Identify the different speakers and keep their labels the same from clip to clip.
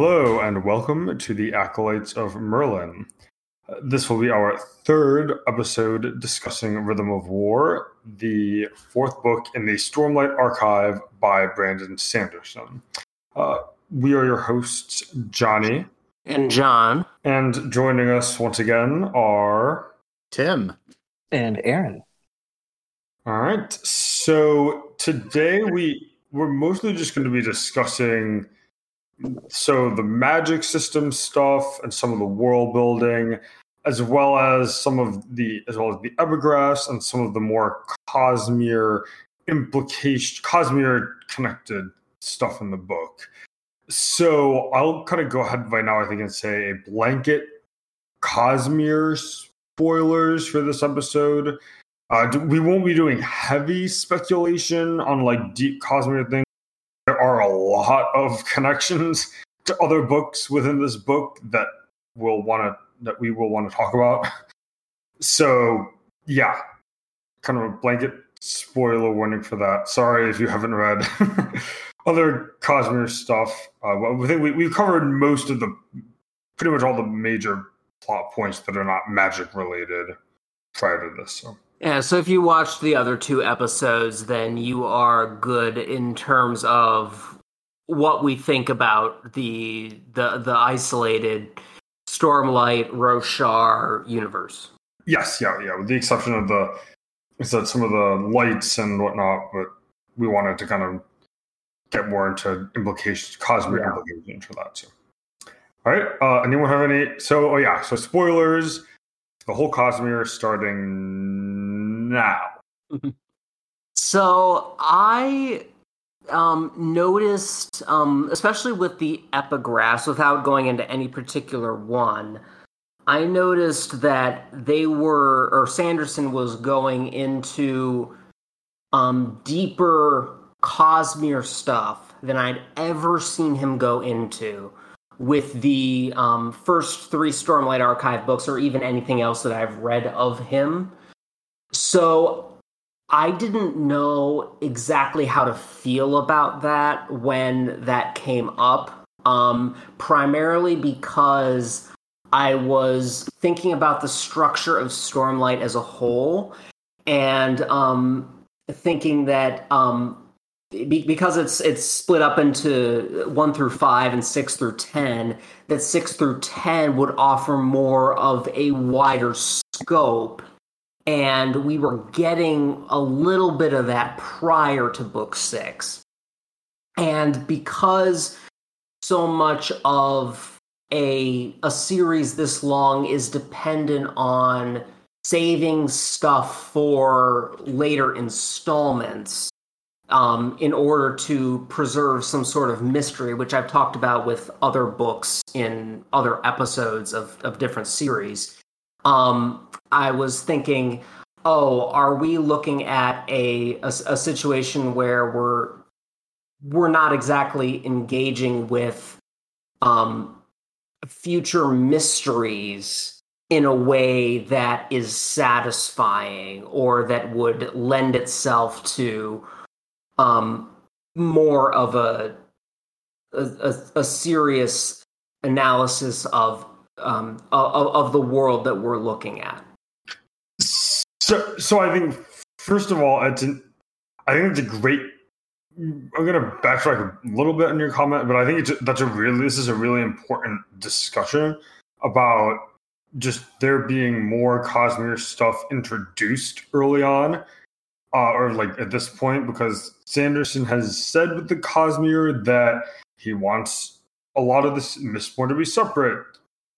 Speaker 1: Hello, and welcome to the Acolytes of Merlin. This will be our third episode discussing Rhythm of War, the fourth book in the Stormlight Archive by Brandon Sanderson. Uh, we are your hosts, Johnny,
Speaker 2: And John.
Speaker 1: and joining us once again are.
Speaker 3: Tim.
Speaker 4: and Aaron.
Speaker 1: All right. So today we we're mostly just going to be discussing so the magic system stuff and some of the world building, as well as some of the as well as the epigraphs and some of the more Cosmere implication Cosmere connected stuff in the book. So I'll kind of go ahead right now, I think, and say a blanket Cosmere spoilers for this episode. Uh, we won't be doing heavy speculation on like deep Cosmere things. Lot of connections to other books within this book that we'll want to that we will want to talk about. So yeah, kind of a blanket spoiler warning for that. Sorry if you haven't read other Cosmere stuff. Uh, well, I think we, we've covered most of the pretty much all the major plot points that are not magic related prior to this. So.
Speaker 2: Yeah, so if you watched the other two episodes, then you are good in terms of what we think about the the the isolated Stormlight Roshar universe.
Speaker 1: Yes, yeah, yeah. With the exception of the is that some of the lights and whatnot, but we wanted to kind of get more into implications, cosmic
Speaker 4: Yeah.
Speaker 1: implications for that too. All right. Uh, anyone have any? So, oh yeah. So spoilers. The whole Cosmere starting now.
Speaker 2: So I um, noticed, um, especially with the epigraphs, without going into any particular one, I noticed that they were, or Sanderson was going into um, deeper Cosmere stuff than I'd ever seen him go into with the um, first three Stormlight Archive books, or even anything else that I've read of him. So I didn't know exactly how to feel about that when that came up, um, primarily because I was thinking about the structure of Stormlight as a whole and um, thinking that um, be- because it's it's split up into one through five and six through ten, that six through ten would offer more of a wider scope and we were getting a little bit of that prior to book six. And because so much of a a series this long is dependent on saving stuff for later installments um, in order to preserve some sort of mystery, which I've talked about with other books in other episodes of, of different series. Um, I was thinking, oh, are we looking at a, a a situation where we're we're not exactly engaging with um, future mysteries in a way that is satisfying or that would lend itself to um, more of a a, a, serious analysis of um, of, of the world that we're looking at.
Speaker 1: So, so I think first of all, it's an, I think it's a great. I'm gonna backtrack a little bit on your comment, but I think it's that's a really this is a really important discussion about just there being more Cosmere stuff introduced early on, uh, or like at this point, because Sanderson has said with the Cosmere that he wants a lot of this Mistborn to be separate,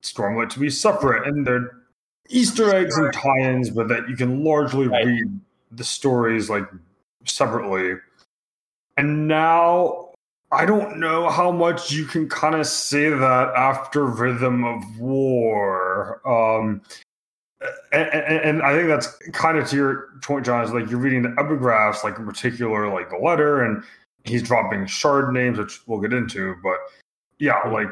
Speaker 1: Stormlight to be separate, and they're Easter eggs and tie-ins, but that you can largely
Speaker 4: Right.
Speaker 1: read the stories like separately. And now I don't know how much you can kind of say that after Rhythm of War. Um, and, and, and I think that's kind of to your point, John. Is like you're reading the epigraphs, like in particular, like the letter, and he's dropping shard names, which we'll get into. But yeah, like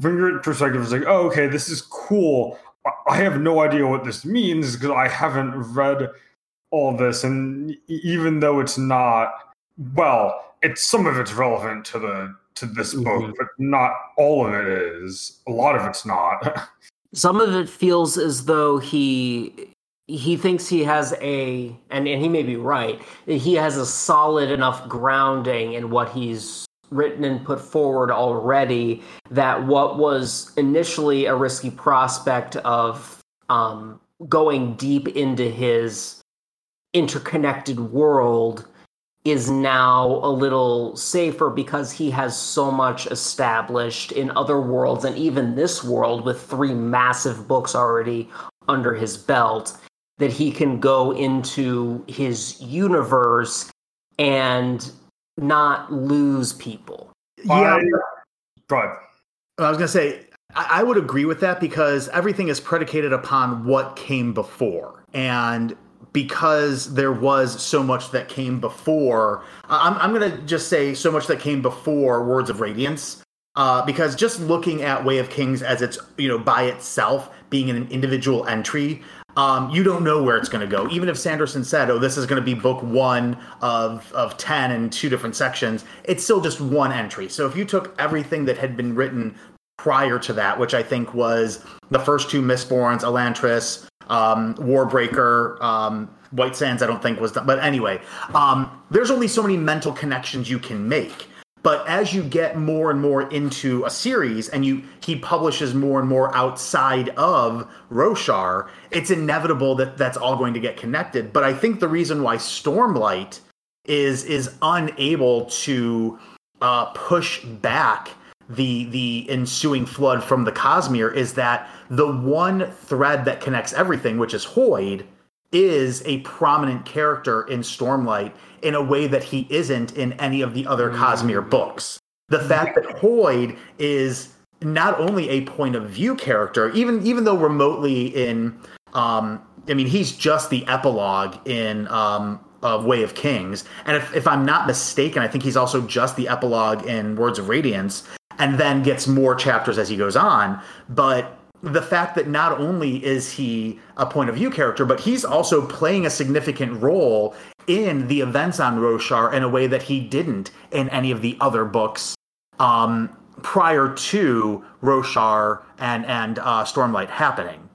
Speaker 1: from your perspective, it's like, oh, okay, this is cool. I- have no idea what this means because I haven't read all this, and even though it's not, well, it's some of it's relevant to the to this mm-hmm. book, but not all of it is. A lot of it's not.
Speaker 2: Some of it feels as though he he thinks he has a and, and he may be right he has a solid enough grounding in what he's written and put forward already that what was initially a risky prospect of um, going deep into his interconnected world is now a little safer because he has so much established in other worlds and even this world with three massive books already under his belt that he can go into his universe and not lose people.
Speaker 3: Yeah.
Speaker 1: Go ahead.
Speaker 3: I was going to say, I would agree with that because everything is predicated upon what came before. And because there was so much that came before, I'm, I'm going to just say so much that came before Words of Radiance. Uh, because just looking at Way of Kings as it's, you know, by itself, being an individual entry, um, you don't know where it's going to go. Even if Sanderson said, "Oh, this is going to be book one of of ten in two different sections," it's still just one entry. So if you took everything that had been written prior to that, which I think was the first two Mistborns, Elantris, um, Warbreaker, um, White Sands, I don't think was done. But anyway, um, there's only so many mental connections you can make. But as you get more and more into a series and you he publishes more and more outside of Roshar, it's inevitable that that's all going to get connected. But I think the reason why Stormlight is is unable to uh, push back the the ensuing flood from the Cosmere is that the one thread that connects everything, which is Hoid, is a prominent character in Stormlight in a way that he isn't in any of the other Cosmere books. The fact that Hoid is not only a point of view character, even even though remotely in um, I mean he's just the epilogue in um, of Way of Kings. And if, if I'm not mistaken, I think he's also just the epilogue in Words of Radiance, and then gets more chapters as he goes on. But the fact that not only is he a point of view character, but he's also playing a significant role in the events on Roshar in a way that he didn't in any of the other books um, prior to Roshar and and uh, Stormlight happening.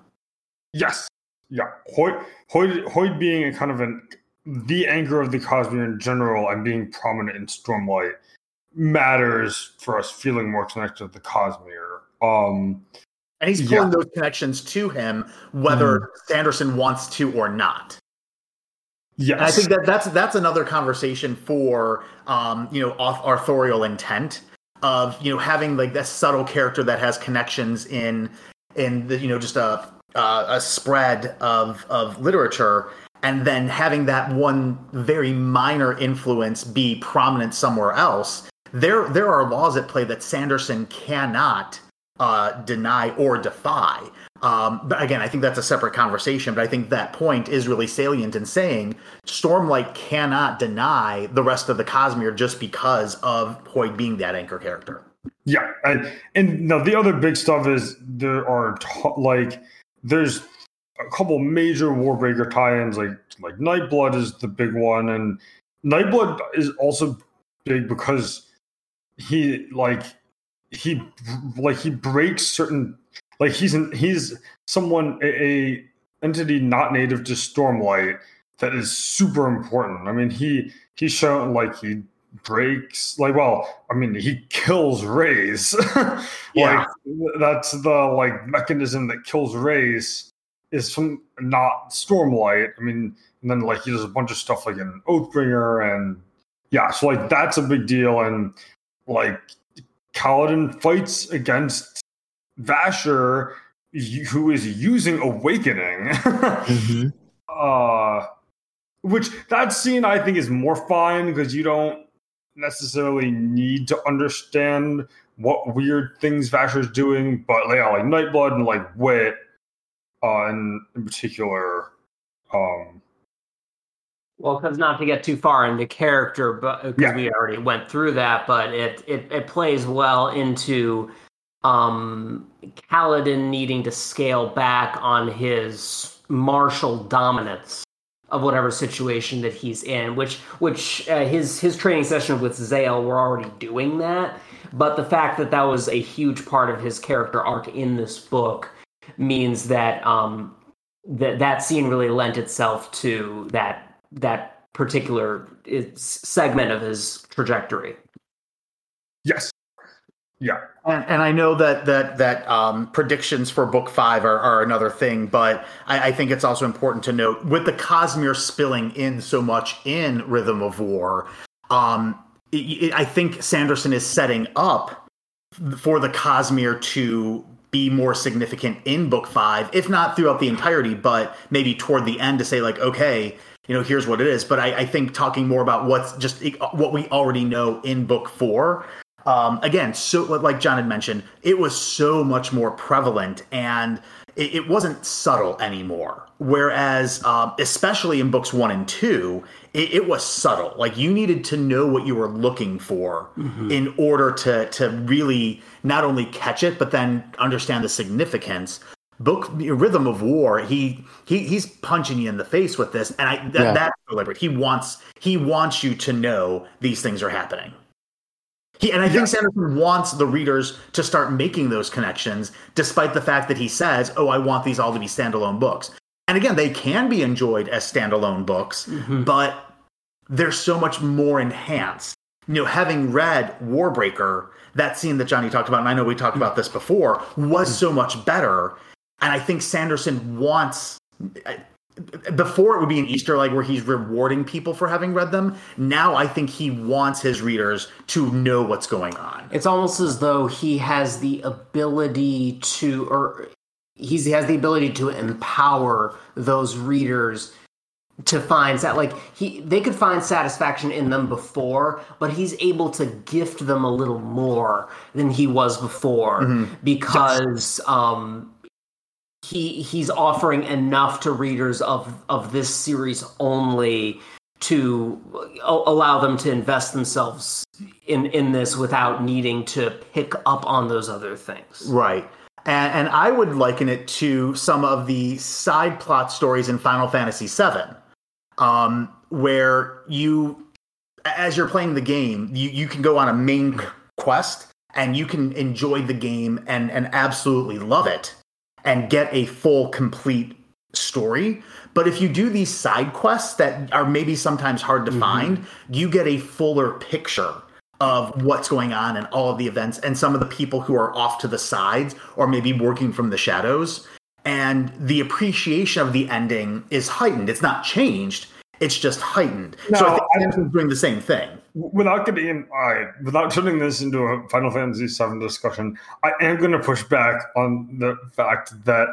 Speaker 1: Yes, yeah, Hoid, Hoid, Hoid being a kind of an the anchor of the Cosmere in general and being prominent in Stormlight matters for us feeling more connected to the Cosmere. Um,
Speaker 3: and he's pulling yeah. those connections to him, whether mm. Sanderson wants to or not.
Speaker 1: Yes,
Speaker 3: and I think that that's that's another conversation for um, you know authorial intent of you know having like this subtle character that has connections in in the you know just a uh, a spread of of literature and then having that one very minor influence be prominent somewhere else there there are laws at play that Sanderson cannot uh, deny or defy. Um, but again, I think that's a separate conversation. But I think that point is really salient in saying Stormlight cannot deny the rest of the Cosmere just because of Hoid being that anchor character.
Speaker 1: Yeah, and and no, the other big stuff is there are t- like there's a couple major Warbreaker tie-ins, like like Nightblood is the big one, and Nightblood is also big because he like he like he breaks certain like he's an, he's someone a, a entity not native to Stormlight that is super important. I mean, he he's shown like he breaks like well, I mean, he kills Rays. yeah. like that's the like mechanism that kills Rays is from not Stormlight. I mean, and then like he does a bunch of stuff like an Oathbringer and yeah, so like that's a big deal and like Kaladin fights against Vasher, who is using Awakening. mm-hmm. uh, which that scene I think is more fine because you don't necessarily need to understand what weird things Vasher's doing, but yeah, like Nightblood and like Wit, uh, and in particular, um,
Speaker 2: well, because not to get too far into character, but because yeah. we already went through that, but it, it it plays well into um Kaladin needing to scale back on his martial dominance of whatever situation that he's in. Which which uh, his his training session with Zahel were already doing that, but the fact that that was a huge part of his character arc in this book means that um, that that scene really lent itself to that that particular segment of his trajectory.
Speaker 1: Yes. Yeah.
Speaker 3: And, and I know that that that um, predictions for book five are, are another thing, but I, I, think it's also important to note with the Cosmere spilling in so much in Rhythm of War. Um, it, it, I think Sanderson is setting up for the Cosmere to be more significant in book five, if not throughout the entirety, but maybe toward the end to say like, okay, you know, here's what it is. But I, I think talking more about what's just what we already know in book four. Um, again, so like John had mentioned, it was so much more prevalent and it, it wasn't subtle anymore. Whereas, um, especially in books one and two, it, it, was subtle. Like you needed to know what you were looking for mm-hmm. in order to to really not only catch it, but then understand the significance book rhythm of war he he he's punching you in the face with this and i th- yeah. that's deliberate. He wants he wants you to know these things are happening. He and i think sanderson wants the readers to start making those connections despite the fact that he says oh i want these all to be standalone books. And again they can be enjoyed as standalone books mm-hmm. but they're so much more enhanced. You know having read warbreaker that scene that johnny talked about and i know we talked about this before was so much better and I think Sanderson wants before it would be an Easter egg where he's rewarding people for having read them. Now I think he wants his readers to know what's going on.
Speaker 2: It's almost as though he has the ability to, or he's, he has the ability to empower those readers to find that like he they could find satisfaction in them before but he's able to gift them a little more than he was before mm-hmm. because yes. um he he's offering enough to readers of of this series only to allow them to invest themselves in in this without needing to pick up on those other things.
Speaker 3: Right. And, and I would liken it to some of the side plot stories in Final Fantasy VII, um, where you, as you're playing the game, you, you can go on a main quest and you can enjoy the game and, and absolutely love it and get a full, complete story. But if you do these side quests that are maybe sometimes hard to mm-hmm. find, you get a fuller picture of what's going on and all of the events and some of the people who are off to the sides or maybe working from the shadows. And the appreciation of the ending is heightened. It's not changed, it's just heightened. No, so I think Sanderson's doing the same thing.
Speaker 1: Without getting in, right, without turning this into a Final Fantasy VII discussion, I am going to push back on the fact that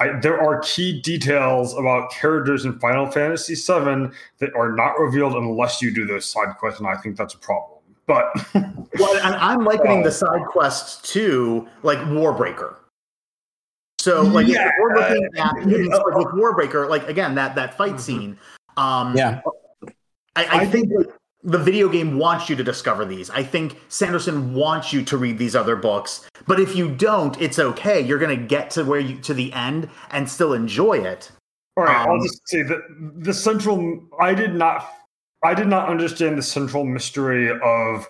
Speaker 1: I, there are key details about characters in Final Fantasy VII that are not revealed unless you do those side quests, and I think that's a problem. But
Speaker 3: well, and I'm likening the side quests to like Warbreaker. So, like, yeah. we're looking at like, with Warbreaker, like again, that that fight mm-hmm. scene um,
Speaker 4: yeah.
Speaker 3: I, I think the video game wants you to discover these. I think Sanderson wants you to read these other books, but if you don't, it's okay. You're going to get to where you to the end and still enjoy it.
Speaker 1: All right, um, I'll just say that the central. I did not. I did not understand the central mystery of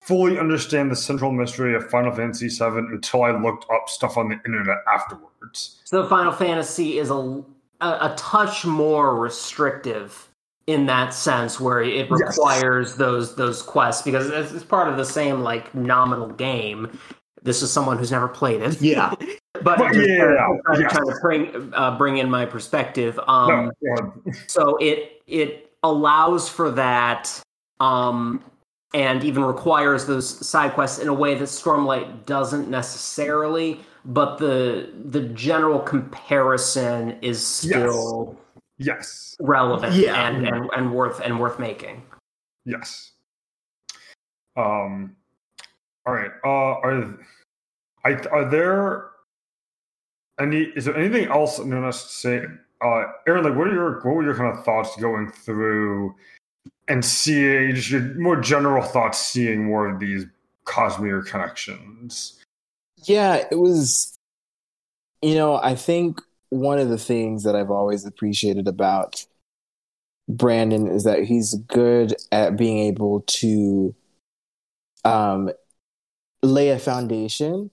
Speaker 1: fully understand the central mystery of Final Fantasy VII until I looked up stuff on the internet afterwards.
Speaker 2: So Final Fantasy is a a, a touch more restrictive in that sense where it requires yes. those those quests because it's, it's, part of the same like nominal game. This is someone who's never played it.
Speaker 3: Yeah.
Speaker 2: But, but yeah, trying, yes. trying to bring uh, bring in my perspective. Um no, so it it allows for that um and even requires those side quests in a way that stormlight doesn't necessarily but the the general comparison is still
Speaker 1: yes, yes.
Speaker 2: relevant yeah. and, and and worth and worth making.
Speaker 1: Yes. Um. All right. Uh. Are I are there any? Is there anything else I'm gonna say? Uh, Aaron, like, what are your what were your kind of thoughts going through and seeing just your more general thoughts, seeing more of these Cosmere connections?
Speaker 4: yeah, it was, you know, I think one of the things that I've always appreciated about Brandon is that he's good at being able to um, lay a foundation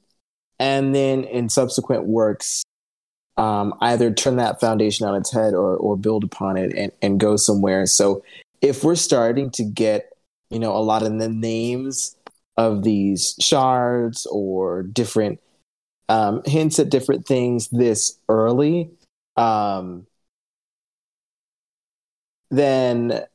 Speaker 4: and then in subsequent works um, either turn that foundation on its head or, or build upon it and, and go somewhere. So if we're starting to get, you know, a lot of the names of these shards or different um, hints at different things this early, um, then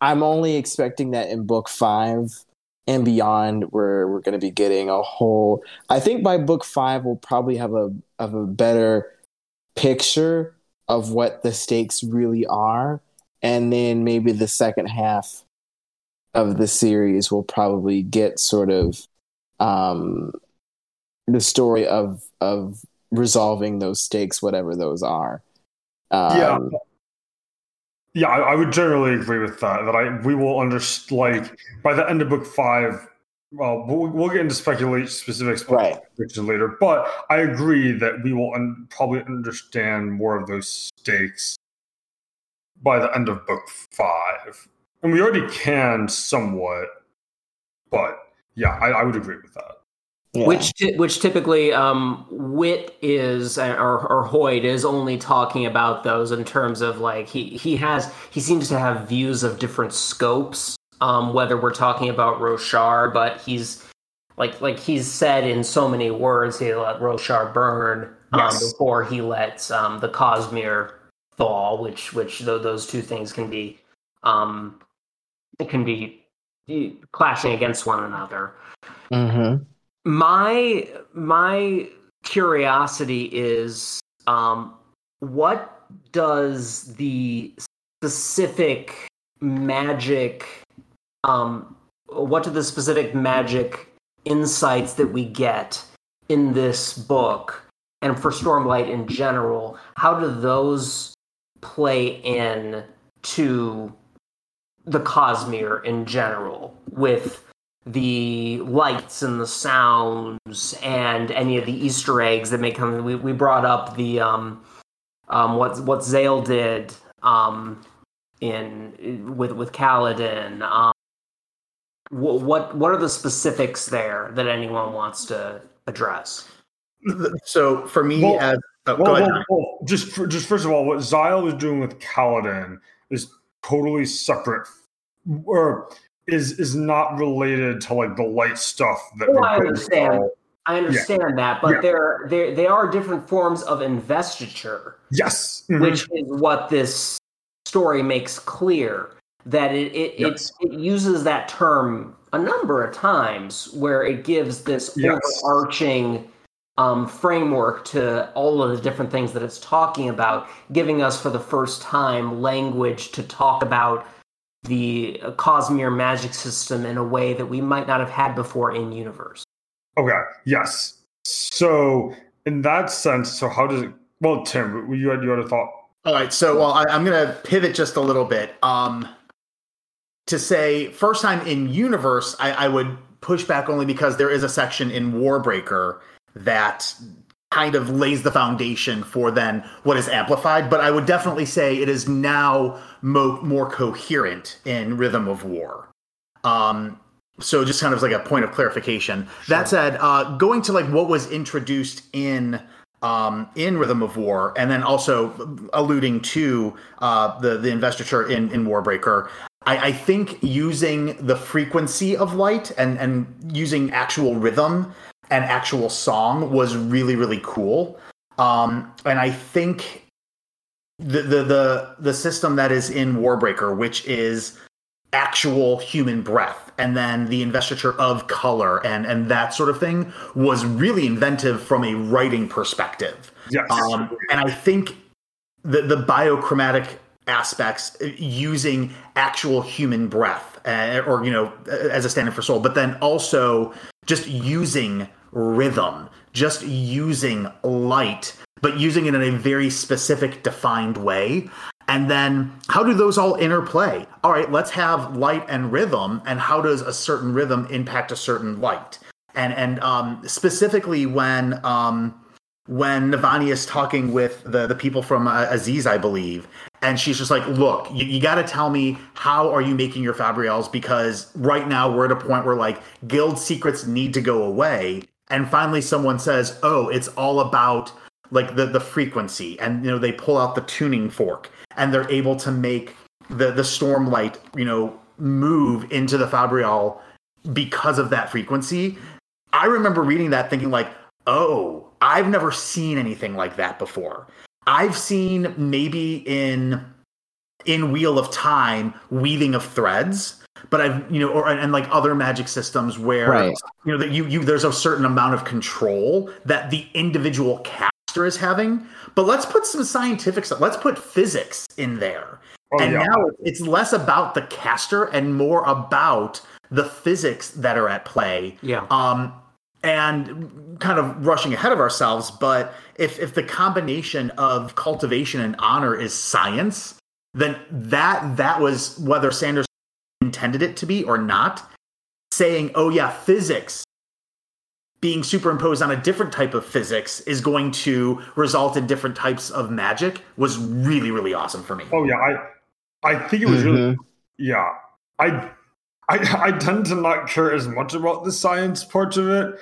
Speaker 4: I'm only expecting that in book five and beyond, where we're going to be getting a whole. I think by book five, we'll probably have a of a better picture of what the stakes really are, and then maybe the second half of the series will probably get sort of um, the story of of resolving those stakes, whatever those are.
Speaker 1: Um, yeah, yeah, I, I, would generally agree with that. That I we will understand like by the end of book five. Well, we'll, we'll get into speculate specifics
Speaker 4: right.
Speaker 1: later, but I agree that we will un- probably understand more of those stakes by the end of book five, and we already can somewhat. But yeah, I, I would agree with that.
Speaker 2: Yeah. Which which typically um, Wit is or, or Hoid is only talking about those in terms of like he he has he seems to have views of different scopes. Um, whether we're talking about Roshar, but he's like like he's said in so many words, he let Roshar burn um, yes. before he lets um, the Cosmere fall, which which those two things can be um, it can be clashing against one another.
Speaker 4: Mm-hmm
Speaker 2: my my curiosity is um, what does the specific magic um, what do the specific magic insights that we get in this book and for stormlight in general how do those play in to the cosmere in general with the lights and the sounds and any of the Easter eggs that may come. We, we brought up the um, um, what what Zahel did um, in with with Kaladin. Um, what what what are the specifics there that anyone wants to address?
Speaker 3: So for me, well, as
Speaker 1: oh, well, well, well, just for, just first of all, what Zahel was doing with Kaladin is totally separate. Or is is not related to like the light stuff that
Speaker 2: well, I understand. I understand yeah. that, but yeah. there are they are different forms of investiture.
Speaker 1: Yes,
Speaker 2: mm-hmm. which is what this story makes clear that it it, yes. it uses that term a number of times where it gives this yes. overarching um, framework to all of the different things that it's talking about, giving us for the first time language to talk about the Cosmere magic system in a way that we might not have had before in universe.
Speaker 1: Okay. Yes. So in that sense, so how does it? Well, Tim, you had you had a thought.
Speaker 3: All right. So well, I, I'm going to pivot just a little bit. Um, to say first time in universe, I, I would push back only because there is a section in Warbreaker that kind of lays the foundation for then what is amplified. But I would definitely say it is now mo- more coherent in Rhythm of War. Um, so just kind of like a point of clarification. Sure. That said, uh, going to like what was introduced in um, in Rhythm of War, and then also alluding to uh, the the investiture in in Warbreaker. I, I think using the frequency of light and and using actual rhythm and actual song was really really cool. Um, and I think the, the the the system that is in Warbreaker, which is actual human breath and then the investiture of color and and that sort of thing was really inventive from a writing perspective
Speaker 1: yes.
Speaker 3: Um, and i think the the biochromatic aspects using actual human breath uh, or you know as a stand-in for soul but then also just using rhythm, just using light, but using it in a very specific, defined way. And then how do those all interplay? All right, let's have light and rhythm, and how does a certain rhythm impact a certain light? And and um, specifically when um, when Navani is talking with the, the people from uh, Aziz, I believe, and she's just like, "Look, you, you got to tell me how are you making your Fabrials because right now we're at a point where like guild secrets need to go away." And finally, someone says, "Oh, it's all about like the the frequency," and you know they pull out the tuning fork, and they're able to make the the Stormlight, you know, move into the Fabrial because of that frequency. I remember reading that thinking like, "Oh, I've never seen anything like that before." I've seen maybe in in Wheel of Time weaving of threads, but I've you know or and, like other magic systems where
Speaker 4: Right.
Speaker 3: you know that you you there's a certain amount of control that the individual caster is having. But let's put some scientific stuff. Let's put physics in there.
Speaker 1: Oh,
Speaker 3: and
Speaker 1: yeah.
Speaker 3: now it's less about the caster and more about the physics that are at play
Speaker 2: Yeah.
Speaker 3: um, and kind of rushing ahead of ourselves. But if if the combination of cultivation and honor is science, then that that was whether Sanders intended it to be or not. Saying, "Oh yeah, physics." Being superimposed on a different type of physics is going to result in different types of magic was really, really awesome for me.
Speaker 1: Oh yeah, I I think it was really
Speaker 4: Mhm.
Speaker 1: yeah. I I I tend to not care as much about the science parts of it.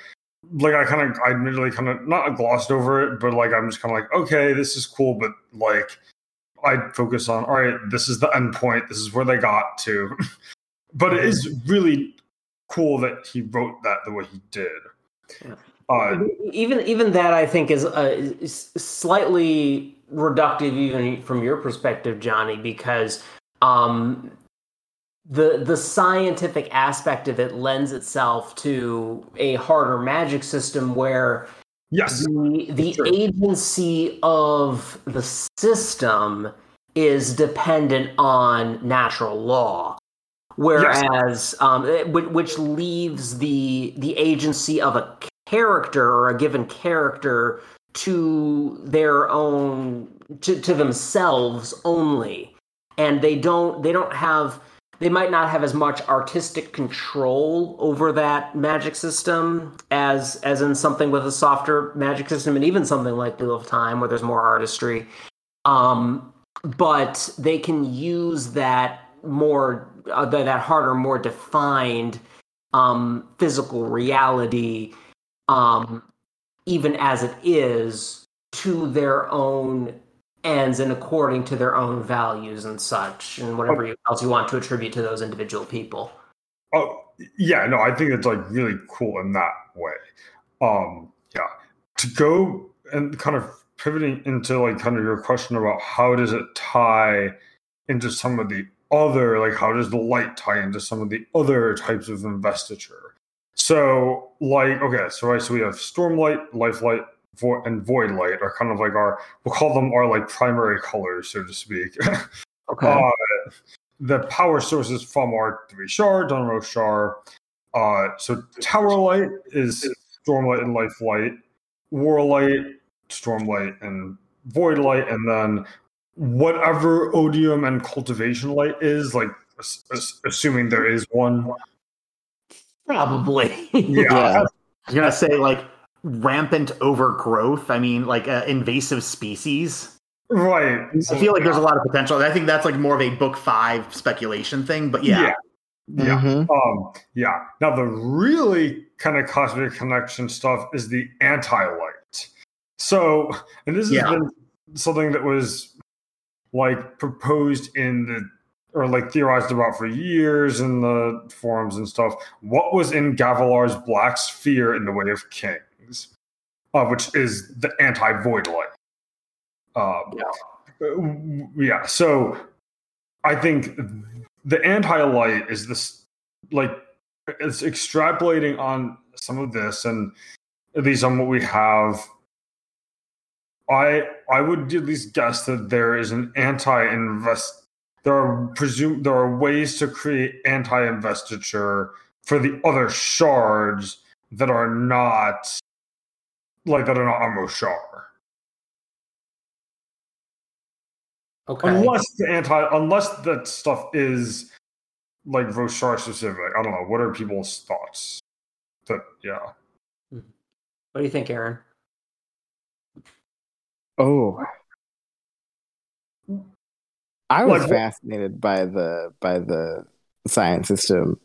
Speaker 1: Like I kind of I admittedly kind of not glossed over it, but like I'm just kind of like okay, this is cool, but like I focus on all right, this is the end point, this is where they got to. but it is really cool that he wrote that the way he did.
Speaker 2: Yeah.
Speaker 1: Uh,
Speaker 2: even even that I think is, uh, is slightly reductive, even from your perspective, Johnny, because um, the the scientific aspect of it lends itself to a harder magic system where
Speaker 1: yes,
Speaker 2: the the agency of the system is dependent on natural law whereas um, it- which leaves the the agency of a character or a given character to their own to, to themselves only. And they don't they don't have they might not have as much artistic control over that magic system as as in something with a softer magic system and even something like Wheel of Time where there's more artistry. Um but they can use that more uh, that, that harder more defined um physical reality um even as it is to their own ends and according to their own values and such and whatever you- else you want to attribute to those individual people.
Speaker 1: Oh yeah, no, I think it's like really cool in that way. Um, yeah, to go and kind of pivoting into like kind of your question about how does it tie into some of the other like how does the light tie into some of the other types of investiture? So like okay, so right, so we have stormlight, lifelight, vo- and void light are kind of like our we'll call them our like primary colors, so to speak.
Speaker 4: Okay.
Speaker 1: Uh, the power sources from our three shards on Roshar. Uh, so Tower Light is Stormlight and Life Light, War Light, Stormlight and Void Light, and then whatever Odium and Cultivation Light is, like ass- ass- assuming there is one.
Speaker 2: probably
Speaker 1: Yeah,
Speaker 4: Yeah.
Speaker 3: I was gonna say like rampant overgrowth. I mean, like uh, invasive species.
Speaker 1: right.
Speaker 3: I feel like there's a lot of potential. I think that's like more of a book five speculation thing. But yeah,
Speaker 1: yeah.
Speaker 4: Mhm.
Speaker 1: Um, yeah. Now the really kind of cosmic connection stuff is the anti-light. So, and this has
Speaker 3: Yeah.
Speaker 1: been something that was like proposed in the or like theorized about for years in the forums and stuff. What was in Gavilar's black sphere in the way of kings, uh, which is the anti-void light. Um, yeah. yeah. So I think the anti-light is this like it's extrapolating on some of this and at least on what we have i i would at least guess that there is an anti-invest there are presume there are ways to create anti-investiture for the other shards that are not like that are not almost shard
Speaker 2: okay
Speaker 1: unless the anti unless that stuff is like Roshar specific. I don't know. What are people's thoughts? But yeah. Hmm.
Speaker 2: what do you think aaron
Speaker 4: Oh. I was fascinated by the by the science system,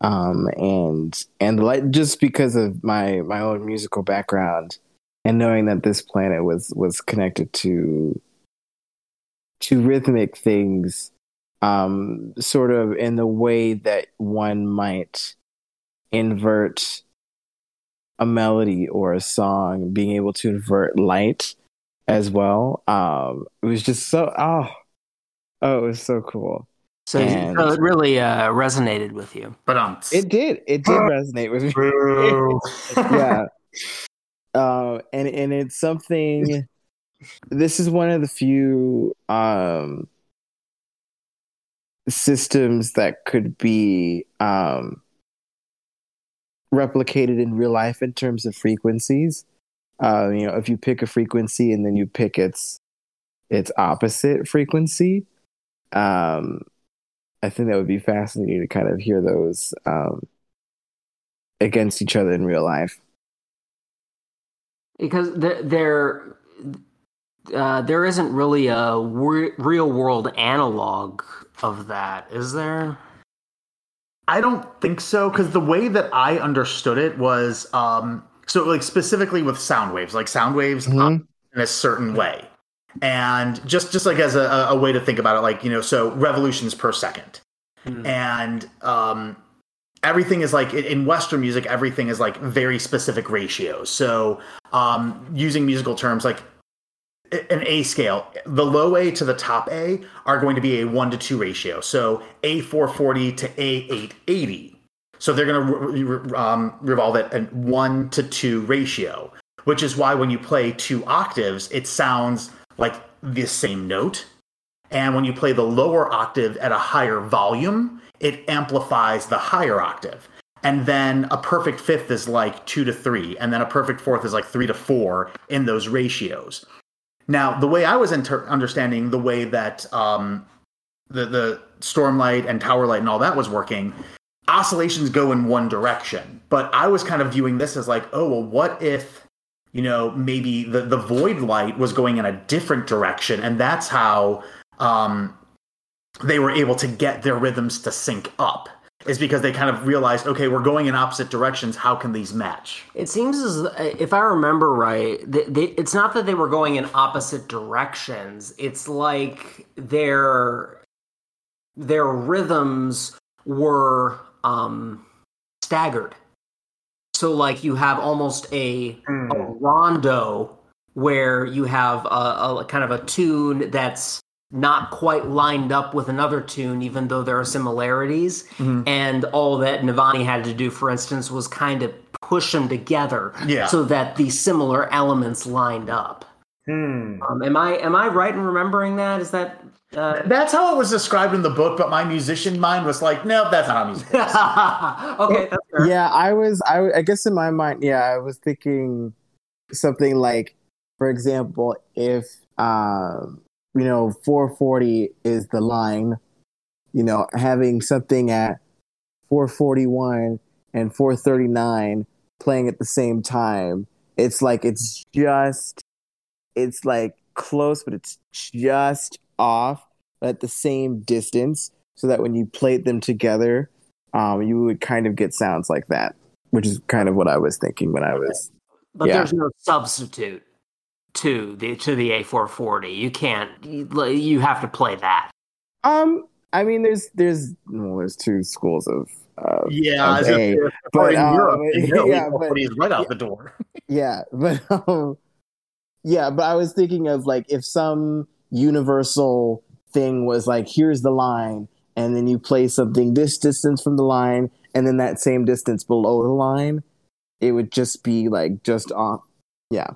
Speaker 4: um, and and like just because of my my own musical background, and knowing that this planet was was connected to to rhythmic things, um, sort of in the way that one might invert a melody or a song, being able to invert light as well. Um, it was just so oh oh, it was so cool.
Speaker 2: So,
Speaker 4: And-
Speaker 2: so it really uh, resonated with you.
Speaker 3: But um,
Speaker 4: It did it did resonate with me. Yeah. Uh, and and it's something. This is one of the few um, systems that could be um, replicated in real life in terms of frequencies. Uh, you know, if you pick a frequency and then you pick its its opposite frequency, um, I think that would be fascinating to kind of hear those um, against each other in real life.
Speaker 2: because there there uh, there isn't really a re- real world analog of that, is there?
Speaker 3: I don't think so because the way that I understood it was um, so like specifically with sound waves, like sound waves
Speaker 4: Mhm.
Speaker 3: in a certain way, and just just like as a, a way to think about it, like you know, so revolutions per second,
Speaker 2: Hmm.
Speaker 3: and um, everything is like in- in Western music, everything is like very specific ratios. So um, using musical terms like an A scale, the low A to the top A are going to be a one to two ratio. So A440 to A880. So they're going to re- re- um, revolve at a one to two ratio, which is why when you play two octaves, it sounds like the same note. And when you play the lower octave at a higher volume, it amplifies the higher octave. And then a perfect fifth is like two to three, and then a perfect fourth is like three to four in those ratios. Now, the way I was inter- understanding the way that um, the the Stormlight and Towerlight and all that was working, oscillations go in one direction. But I was kind of viewing this as like, oh well, what if you know maybe the the Void Light was going in a different direction, and that's how um, they were able to get their rhythms to sync up. Is because they kind of realized, okay, we're going in opposite directions. How can these match?
Speaker 2: It seems as if I remember right, they, they, it's not that they were going in opposite directions. It's like their their rhythms were um, staggered. So, like you have almost a,
Speaker 1: Hmm.
Speaker 2: a rondo where you have a, a kind of a tune that's not quite lined up with another tune, even though there are similarities. And all that Navani had to do, for instance, was kind of push them together
Speaker 3: Yeah.
Speaker 2: so that the similar elements lined up.
Speaker 1: Hmm.
Speaker 2: Um, am I am I right in remembering that? Is that uh,
Speaker 3: That's how it was described in the book, but my musician mind was like, no, that's not how music is.
Speaker 2: okay? That's.
Speaker 4: Yeah, I was. I, I guess in my mind, yeah, I was thinking something like, for example, if um, you know, 440 is the line, you know, having something at 441 and 439 playing at the same time, it's like it's just, it's like close, but it's just off, but at the same distance, so that when you played them together, um, you would kind of get sounds like that, which is kind of what I was thinking when I was.
Speaker 2: But
Speaker 4: Yeah.
Speaker 2: there's no substitute to the to the A440. You can't. You, you have to play that.
Speaker 4: Um, I mean, there's there's well, there's two schools of uh,
Speaker 3: Yeah, as
Speaker 4: Okay,
Speaker 3: if, if
Speaker 4: but,
Speaker 3: in
Speaker 4: um,
Speaker 3: Europe, you know,
Speaker 4: yeah,
Speaker 3: yeah,
Speaker 4: but-
Speaker 3: is right out the door.
Speaker 4: yeah, but um, yeah, but I was thinking of like if some universal thing was like, here's the line, and then you play something this distance from the line, and then that same distance below the line, it would just be like just off. Yeah.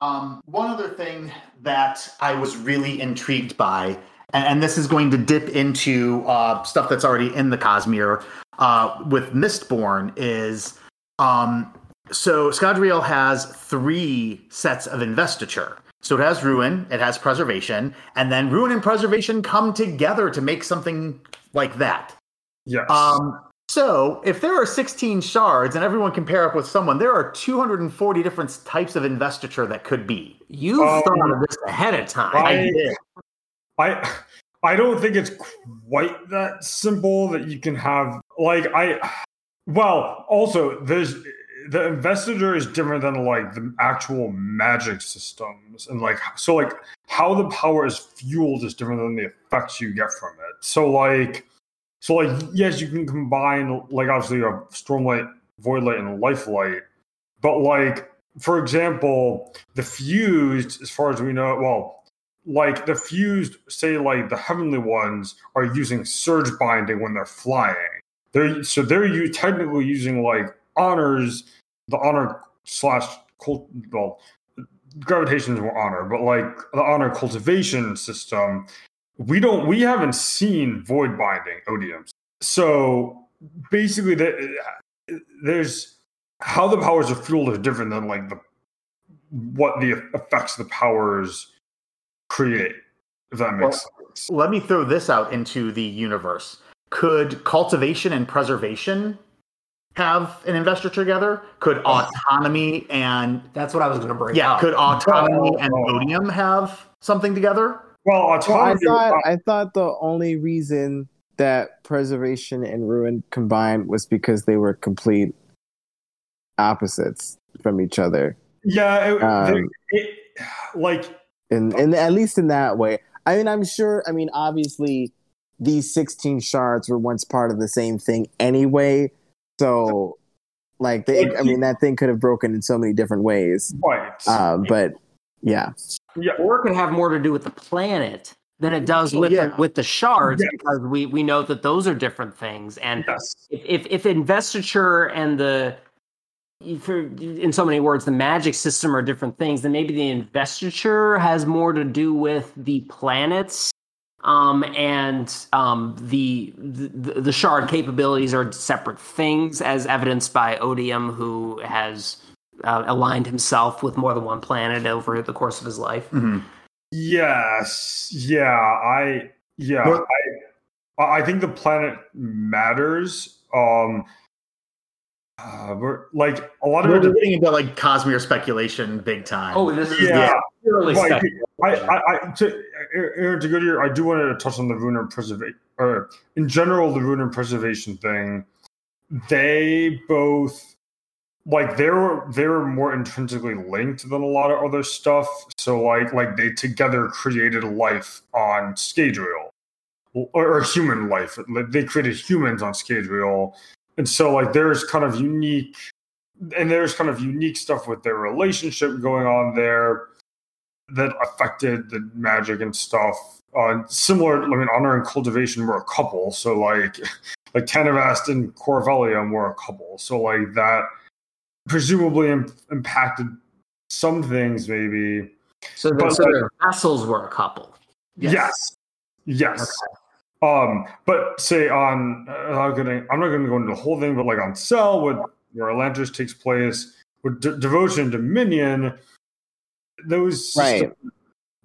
Speaker 3: Um, one other thing that I was really intrigued by, and, this is going to dip into uh, stuff that's already in the Cosmere uh, with Mistborn, is um, so Scadrial has three sets of investiture. So it has ruin, it has preservation, and then ruin and preservation come together to make something like that.
Speaker 1: Yes.
Speaker 3: Um, so if there are 16 shards and everyone can pair up with someone, there are 240 different types of investiture that could be.
Speaker 2: You've
Speaker 1: Um,
Speaker 2: thought of this ahead of time.
Speaker 1: I-
Speaker 3: did.
Speaker 1: I I don't think it's quite that simple that you can have like I well also there's the investiture is different than like the actual magic systems. And like so like how the power is fueled is different than the effects you get from it. So like so like yes you can combine like obviously a stormlight voidlight and lifelight. But like for example the fused as far as we know well like the fused say like the heavenly ones are using surge binding when they're flying. They're so they're you technically using like honors the honor slash cult well gravitation is more honor but like the honor cultivation system we don't we haven't seen void binding odiums so basically the, there's how the powers are fueled is different than like the what the effects the powers create if that makes
Speaker 3: Well,
Speaker 1: sense
Speaker 3: Let me throw this out into the universe. Could cultivation and preservation have an investor together? Could autonomy and
Speaker 2: That's what I was going to bring
Speaker 3: yeah,
Speaker 2: up.
Speaker 3: could autonomy and
Speaker 1: Oh.
Speaker 3: odium have something together?
Speaker 1: well
Speaker 4: Well, I thought I thought the only reason that preservation and ruin combined was because they were complete opposites from each other,
Speaker 1: yeah it,
Speaker 4: Um,
Speaker 1: it, like
Speaker 4: and and at least in that way. I mean, I'm sure. I mean, obviously, these 16 shards were once part of the same thing anyway. So, like, they, I mean, that thing could have broken in so many different ways.
Speaker 1: right
Speaker 4: Um, but yeah,
Speaker 1: yeah
Speaker 2: or it could have more to do with the planet than it does with
Speaker 3: Yeah.
Speaker 2: the, with the shards
Speaker 1: Yeah.
Speaker 2: because we we know that those are different things and
Speaker 1: yes
Speaker 2: if if, if investiture and the for in so many words the magic system are different things then maybe the investiture has more to do with the planets um and um the the, the shard capabilities are separate things as evidenced by odium who has uh, aligned himself with more than one planet over the course of his life
Speaker 1: Yes. Yeah. I. Yeah.
Speaker 3: What-
Speaker 1: I. I think the planet matters. Um. Uh, we're like a lot of
Speaker 3: We're
Speaker 1: it.
Speaker 3: getting into like Cosmere speculation big time.
Speaker 2: oh this is
Speaker 1: Yeah.
Speaker 2: purely
Speaker 1: Like,
Speaker 2: speculative.
Speaker 1: I, I, I, to, Aaron, to go to your, I do want to touch on the lunar preservation, or in general, the lunar preservation thing. They both, like, they were they were more intrinsically linked than a lot of other stuff. So, like, like they together created life on Scadrial, or, or human life. They created humans on Scadrial, and so like there's kind of unique, and there's kind of unique stuff with their relationship going on there that affected the magic and stuff. Uh, similar, I mean, honor and cultivation were a couple. So like, like Tanavast and Koravellium were a couple. So like that presumably Im- impacted some things, maybe.
Speaker 2: so the,
Speaker 1: but
Speaker 2: so
Speaker 1: like-
Speaker 2: vessels were a couple
Speaker 1: Yes, yes. Um, but say on, uh, I'm gonna, I'm not gonna go into the whole thing, but like on Sel, with where Elantris takes place, with De- Devotion and Dominion, those
Speaker 4: Right.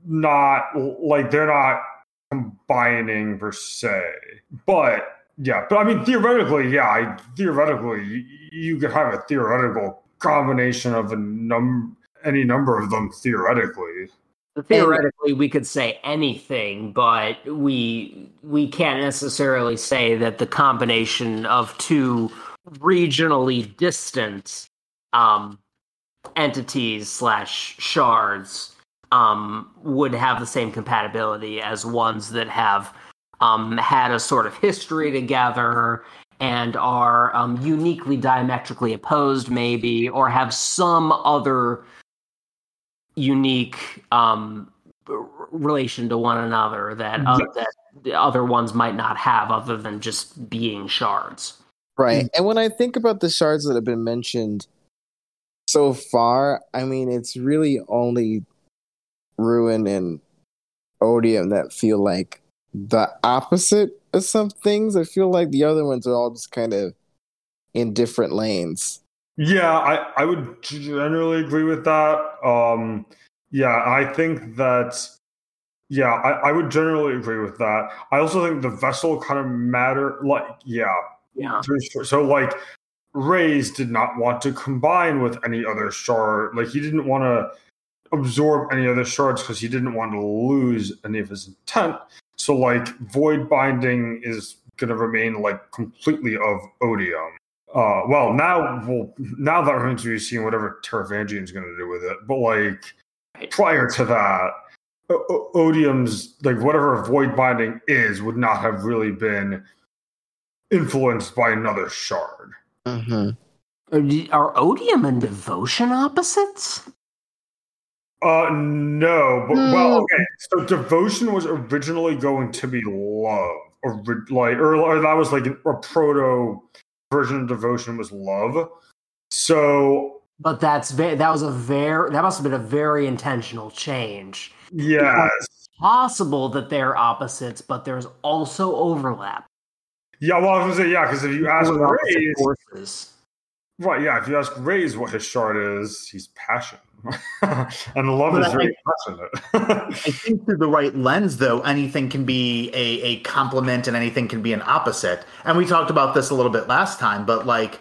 Speaker 1: not like they're not combining per se, but yeah, but I mean theoretically, yeah, I, theoretically you, you could have a theoretical combination of a num any number of them theoretically.
Speaker 2: theoretically we could say anything but we we can't necessarily say that the combination of two regionally distant um entities slash shards um would have the same compatibility as ones that have um had a sort of history together and are um, uniquely diametrically opposed maybe or have some other unique um, relation to one another that uh,
Speaker 1: Yes.
Speaker 2: that the other ones might not have, other than just being shards.
Speaker 4: Right. And when I think about the shards that have been mentioned so far, I mean, it's really only Ruin and Odium that feel like the opposite of some things. I feel like the other ones are all just kind of in different lanes.
Speaker 1: Yeah, I, I would generally agree with that. Um, yeah, I think that, yeah, I, I would generally agree with that. I also think the vessel kind of matter. Like, yeah,
Speaker 2: Yeah.
Speaker 1: to be sure. so like, Rayse did not want to combine with any other shard. Like, he didn't want to absorb any other shards because he didn't want to lose any of his intent. So like void binding is going to remain like completely of odium. Uh, well, now, well, now that remains to be seen whatever is going to do with it. But like prior to that, o- o- odium's like whatever void binding is would not have really been influenced by another shard.
Speaker 4: Hmm
Speaker 2: Are, are odium and devotion opposites?
Speaker 1: Uh, no, but well,
Speaker 4: Hmm.
Speaker 1: okay. So devotion was originally going to be love, or like, or, or that was like a proto version of devotion was love. So
Speaker 2: But that's ve- that was a very that must have been a very intentional change.
Speaker 1: yes,
Speaker 2: Possible that they're opposites, but there's also overlap.
Speaker 1: Yeah. Well, I was gonna say yeah, because if you ask Rayse,
Speaker 2: forces.
Speaker 1: right? Yeah, if you ask Rayse what his shard is, he's passion, and love
Speaker 3: But
Speaker 1: is
Speaker 3: I-
Speaker 1: very passionate.
Speaker 3: I think through the right lens, though, anything can be a, a complement and anything can be an opposite. And we talked about this a little bit last time, but like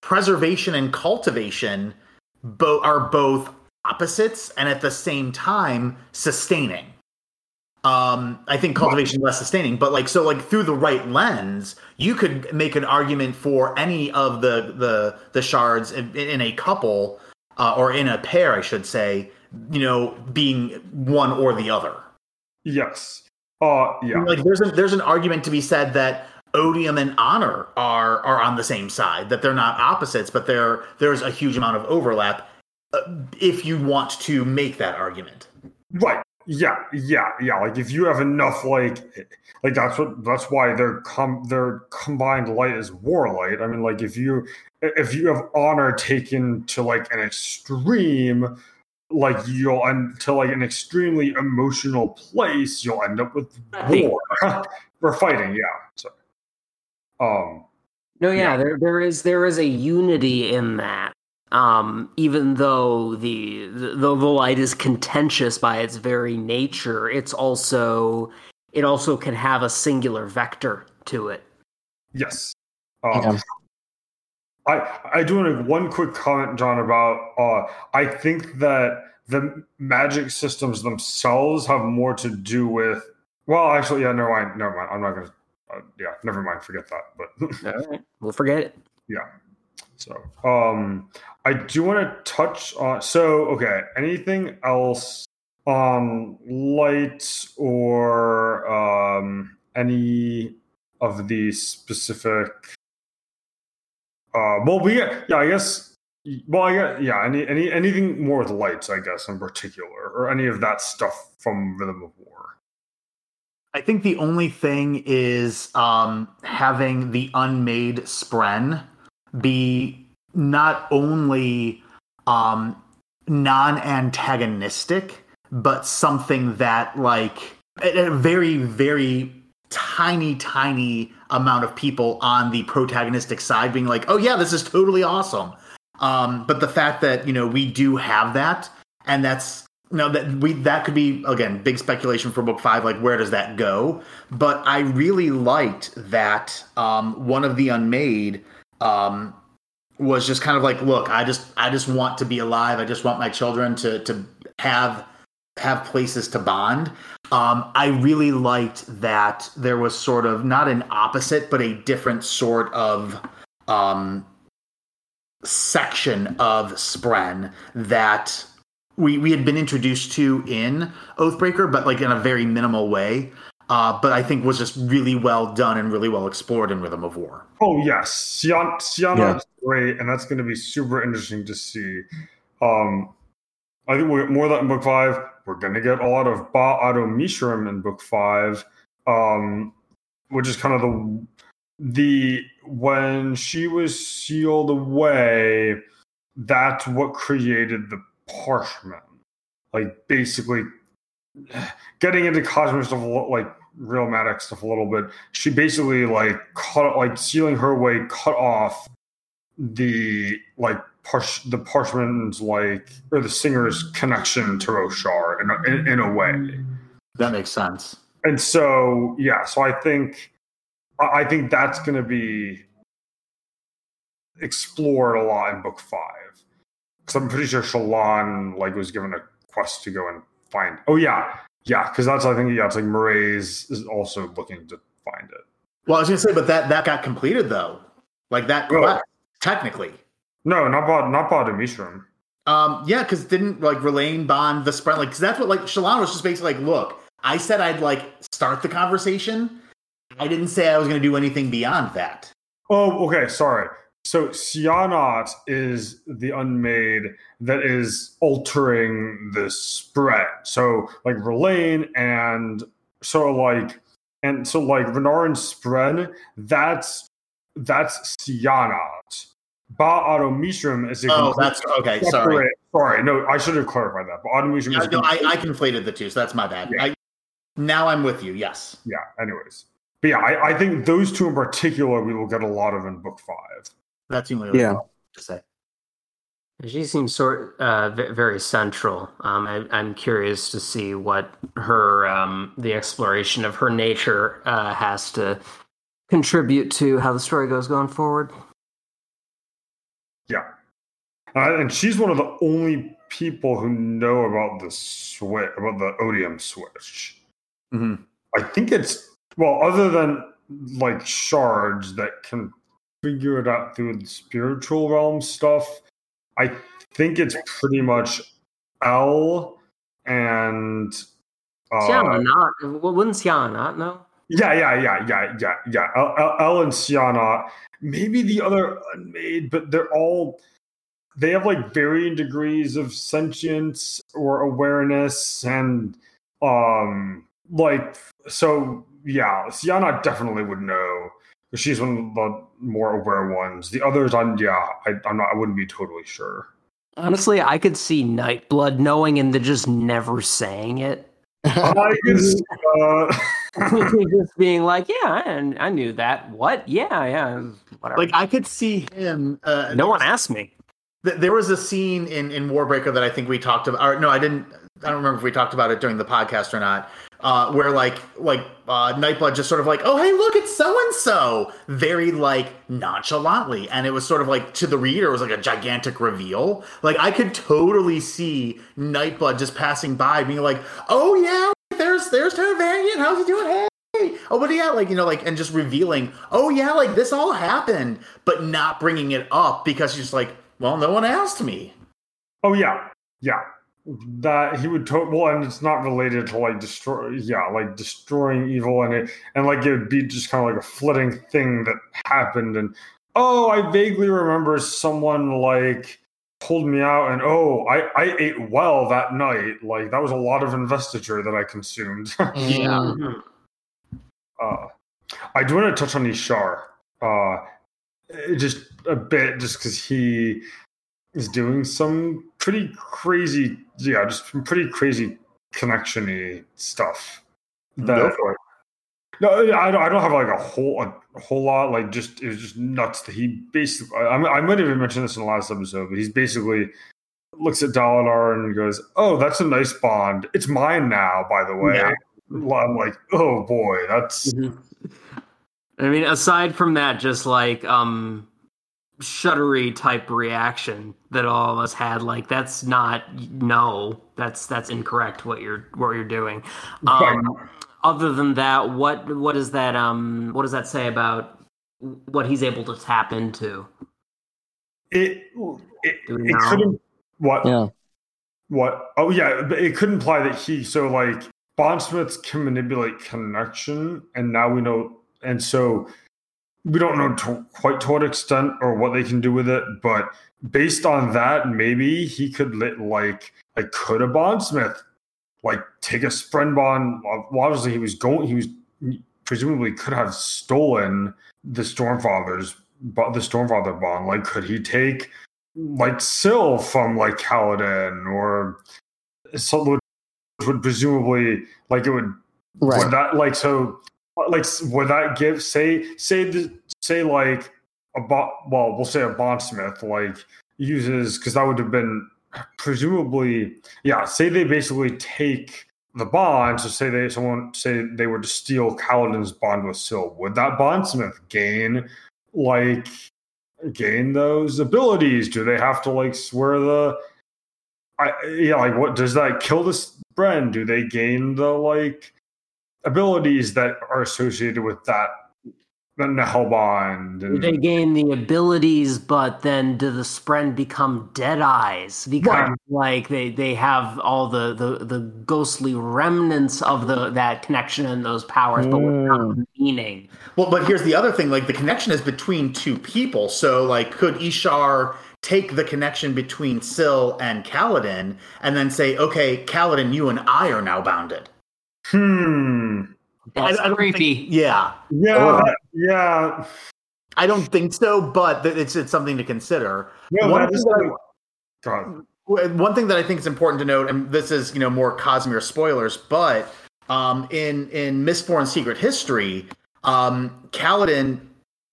Speaker 3: preservation and cultivation bo- are both opposites and at the same time sustaining. Um, I think cultivation is less sustaining, but like so, like through the right lens, you could make an argument for any of the the the shards in, in a couple uh, or in a pair, I should say, you know, being one or the other.
Speaker 1: yes. Uh, yeah.
Speaker 3: Like there's a, there's an argument to be said that odium and honor are are on the same side, that they're not opposites, but there there's a huge amount of overlap. Uh, if you want to make that argument,
Speaker 1: Right. Yeah, yeah, yeah. Like if you have enough, like, like that's what that's why their com their combined light is war light. I mean, like if you if you have honor taken to like an extreme, like you'll end to like an extremely emotional place, you'll end up with war or fighting. Yeah. So, um,
Speaker 2: No, yeah,
Speaker 1: Yeah.
Speaker 2: there there is there is a unity in that. Um, even though the, the the light is contentious by its very nature, it's also it also can have a singular vector to it.
Speaker 1: Yes. Um,
Speaker 4: Yeah.
Speaker 1: I I do want to one quick comment, John, about uh, I think that the magic systems themselves have more to do with. Well, actually, yeah, never mind. Never mind. I'm not gonna. Uh, yeah, never mind. Forget that. But
Speaker 2: All right, we'll forget it.
Speaker 1: yeah. So, um, I do want to touch on. So, okay, anything else on lights or um, any of the specific? Uh, well, we yeah, I guess. Well, I guess yeah. Any any anything more with lights, I guess, in particular, or any of that stuff from Rhythm of War.
Speaker 3: I think the only thing is um, having the unmade spren be not only um, non-antagonistic, but something that like a very very tiny tiny amount of people on the protagonistic side being like, "Oh yeah, this is totally awesome." Um, but the fact that you know we do have that, and that's no that we that could be again big speculation for book five. Like where does that go? But I really liked that um, one of the unmade um, was just kind of like, look, I just I just want to be alive. I just want my children to to have have places to bond. Um, I really liked that there was sort of not an opposite, but a different sort of um, section of Spren that we we had been introduced to in Oathbringer, but like in a very minimal way. Uh, but I think was just really well done and really well explored in Rhythm of War.
Speaker 1: Oh yes, Sian- Sienna
Speaker 4: Yeah.
Speaker 1: is great, and that's going to be super interesting to see. Um, I think we'll get more of that in book five. We're going to get a lot of Ba Ado Mishram in book five, um, which is kind of the the when she was sealed away. That's what created the parshmen. Like basically, getting into cosmic stuff, a like real magic stuff a little bit. She basically like cut, like sealing her way, cut off the like parch- the parshmen's like or the singer's connection to Roshar in a, in, in a way.
Speaker 3: That makes sense.
Speaker 1: And so yeah, so I think I I think that's going to be explored a lot in book five because I'm pretty sure Shallan like was given a quest to go and find. Oh yeah, Yeah, because that's I think yeah, it's like Mraize is also looking to find it.
Speaker 3: Well, I was gonna say, but that that got completed though, like that quest, technically.
Speaker 1: No, not by not by Ba Ado Mishram.
Speaker 3: Um, yeah, because didn't like Rlain bond the spren like because that's what like Shalana was just basically like, look, I said I'd like start the conversation. I didn't say I was gonna do anything beyond that.
Speaker 1: Oh, okay, sorry. So Sja-anat is the unmade that is altering the spren. So like Rlain and so like and so like Renarin spren, that's that's Sja-anat. Ba Ado Mishram is a
Speaker 3: Oh, that's okay. Sorry,
Speaker 1: separate- Sorry, no, I should have clarified that. But Ado Mishram
Speaker 3: I,
Speaker 1: is
Speaker 3: no, I, I conflated the two, so that's my bad.
Speaker 1: Yeah.
Speaker 3: I, now I'm with you. Yes.
Speaker 1: yeah, anyways. But yeah, I, I think those two in particular we will get a lot of in book five.
Speaker 3: That's the only other
Speaker 4: Yeah.
Speaker 3: thing to say.
Speaker 2: She seems sort uh, very central. Um, I, I'm curious to see what her um, the exploration of her nature uh, has to contribute to how the story goes going forward.
Speaker 1: Yeah. Uh, and she's one of the only people who know about the switch, about the odium switch.
Speaker 3: hmm
Speaker 1: I think it's, well, other than like shards that can figure it out through the spiritual realm stuff, I think it's pretty much L and. Uh,
Speaker 2: Sja-anat wouldn't Sja-anat know?
Speaker 1: Yeah, yeah, yeah, yeah, yeah, yeah. El, El and Siana, maybe the other unmade, but they're all they have like varying degrees of sentience or awareness, and um, like so. Yeah, Siana definitely would know. She's one of the more aware ones. The others, I'm yeah, I, I'm not. I wouldn't be totally sure.
Speaker 2: Honestly, I could see Nightblood knowing and then just never saying it.
Speaker 1: I guess, uh,
Speaker 2: just being like, yeah, I, I knew that. What? Yeah, yeah, whatever.
Speaker 3: Like I could see him. Uh,
Speaker 2: no one asked me.
Speaker 3: Th- There was a scene in in Warbreaker that I think we talked about. Or no, I didn't. I don't remember if we talked about it during the podcast or not. Uh, where like like uh, Nightblood just sort of like, oh hey, look, it's so and so, very like nonchalantly, and it was sort of like to the reader, it was like a gigantic reveal. Like I could totally see Nightblood just passing by, being like, oh yeah, there's there's Taravangian, how's he doing? Hey, oh but yeah, like you know, like and just revealing, oh yeah, like this all happened, but not bringing it up because she's like, well, no one asked me.
Speaker 1: Oh yeah, yeah. That he would to- well, and it's not related to like destroy. Yeah, like destroying evil, and it and like it would be just kind of like a flitting thing that happened. And oh, I vaguely remember someone like pulled me out, and oh, I I ate well that night. Like that was a lot of investiture that I consumed.
Speaker 3: Yeah.
Speaker 1: uh, I do want to touch on Ishar. Uh, just a bit, just because he is doing some pretty crazy, yeah, just some pretty crazy connection-y stuff. That,
Speaker 3: Go for it.
Speaker 1: No, I don't, I don't have like a whole a whole lot. Like just it was just nuts that he basically. I, I might have even mentioned this in the last episode, but he's basically looks at Dalinar and goes, "Oh, that's a nice bond. It's mine now." By the way,
Speaker 3: Yeah.
Speaker 1: I'm like, "Oh boy, that's."
Speaker 2: I mean, aside from that, just like um shuddery type reaction that all of us had, like that's not no, that's that's incorrect what you're what you're doing. Um, other than that, what what is that um what does that say about what he's able to tap into?
Speaker 1: It it, it couldn't what
Speaker 4: Yeah.
Speaker 1: what oh yeah, but it could imply that he so like Bondsmiths can manipulate connection, and now we know, and so we don't know to, quite to what extent or what they can do with it, but based on that, maybe he could lit like like could a Bondsmith like take a Spren bond? Well, obviously he was going, he was presumably could have stolen the Stormfather's but the Stormfather bond. Like, could he take like Syl from like Kaladin or something? which would presumably like it would
Speaker 4: Right.
Speaker 1: would that like so like would that give say say the say like a bot well we'll say a bondsmith like uses because that would have been presumably yeah say they basically take the bond so say they someone say they were to steal Kaladin's bond with Syl would that bondsmith gain like gain those abilities do they have to like swear the I yeah, like what does that kill this spren? Do they gain the like abilities that are associated with that the Hellbond? And,
Speaker 2: They gain the abilities, but then do the Spren become dead eyes? Because like they they have all the, the the ghostly remnants of the that connection and those powers, but without hmm. meaning.
Speaker 3: Well, but here's the other thing: like the connection is between two people. So, like, could Ishar take the connection between Syl and Kaladin and then say, "Okay, Kaladin, you and I are now bounded"?
Speaker 1: Hmm.
Speaker 2: That's
Speaker 3: I don't
Speaker 2: creepy.
Speaker 3: Yeah,
Speaker 1: Yeah,
Speaker 3: Oh.
Speaker 1: that- yeah.
Speaker 3: I don't think so, but it's it's something to consider.
Speaker 1: No,
Speaker 3: One thing that I-
Speaker 1: like, God.
Speaker 3: Well, One thing that I think is important to note, and this is you know more Cosmere spoilers, but um, in in Mistborn Secret History, um, Kaladin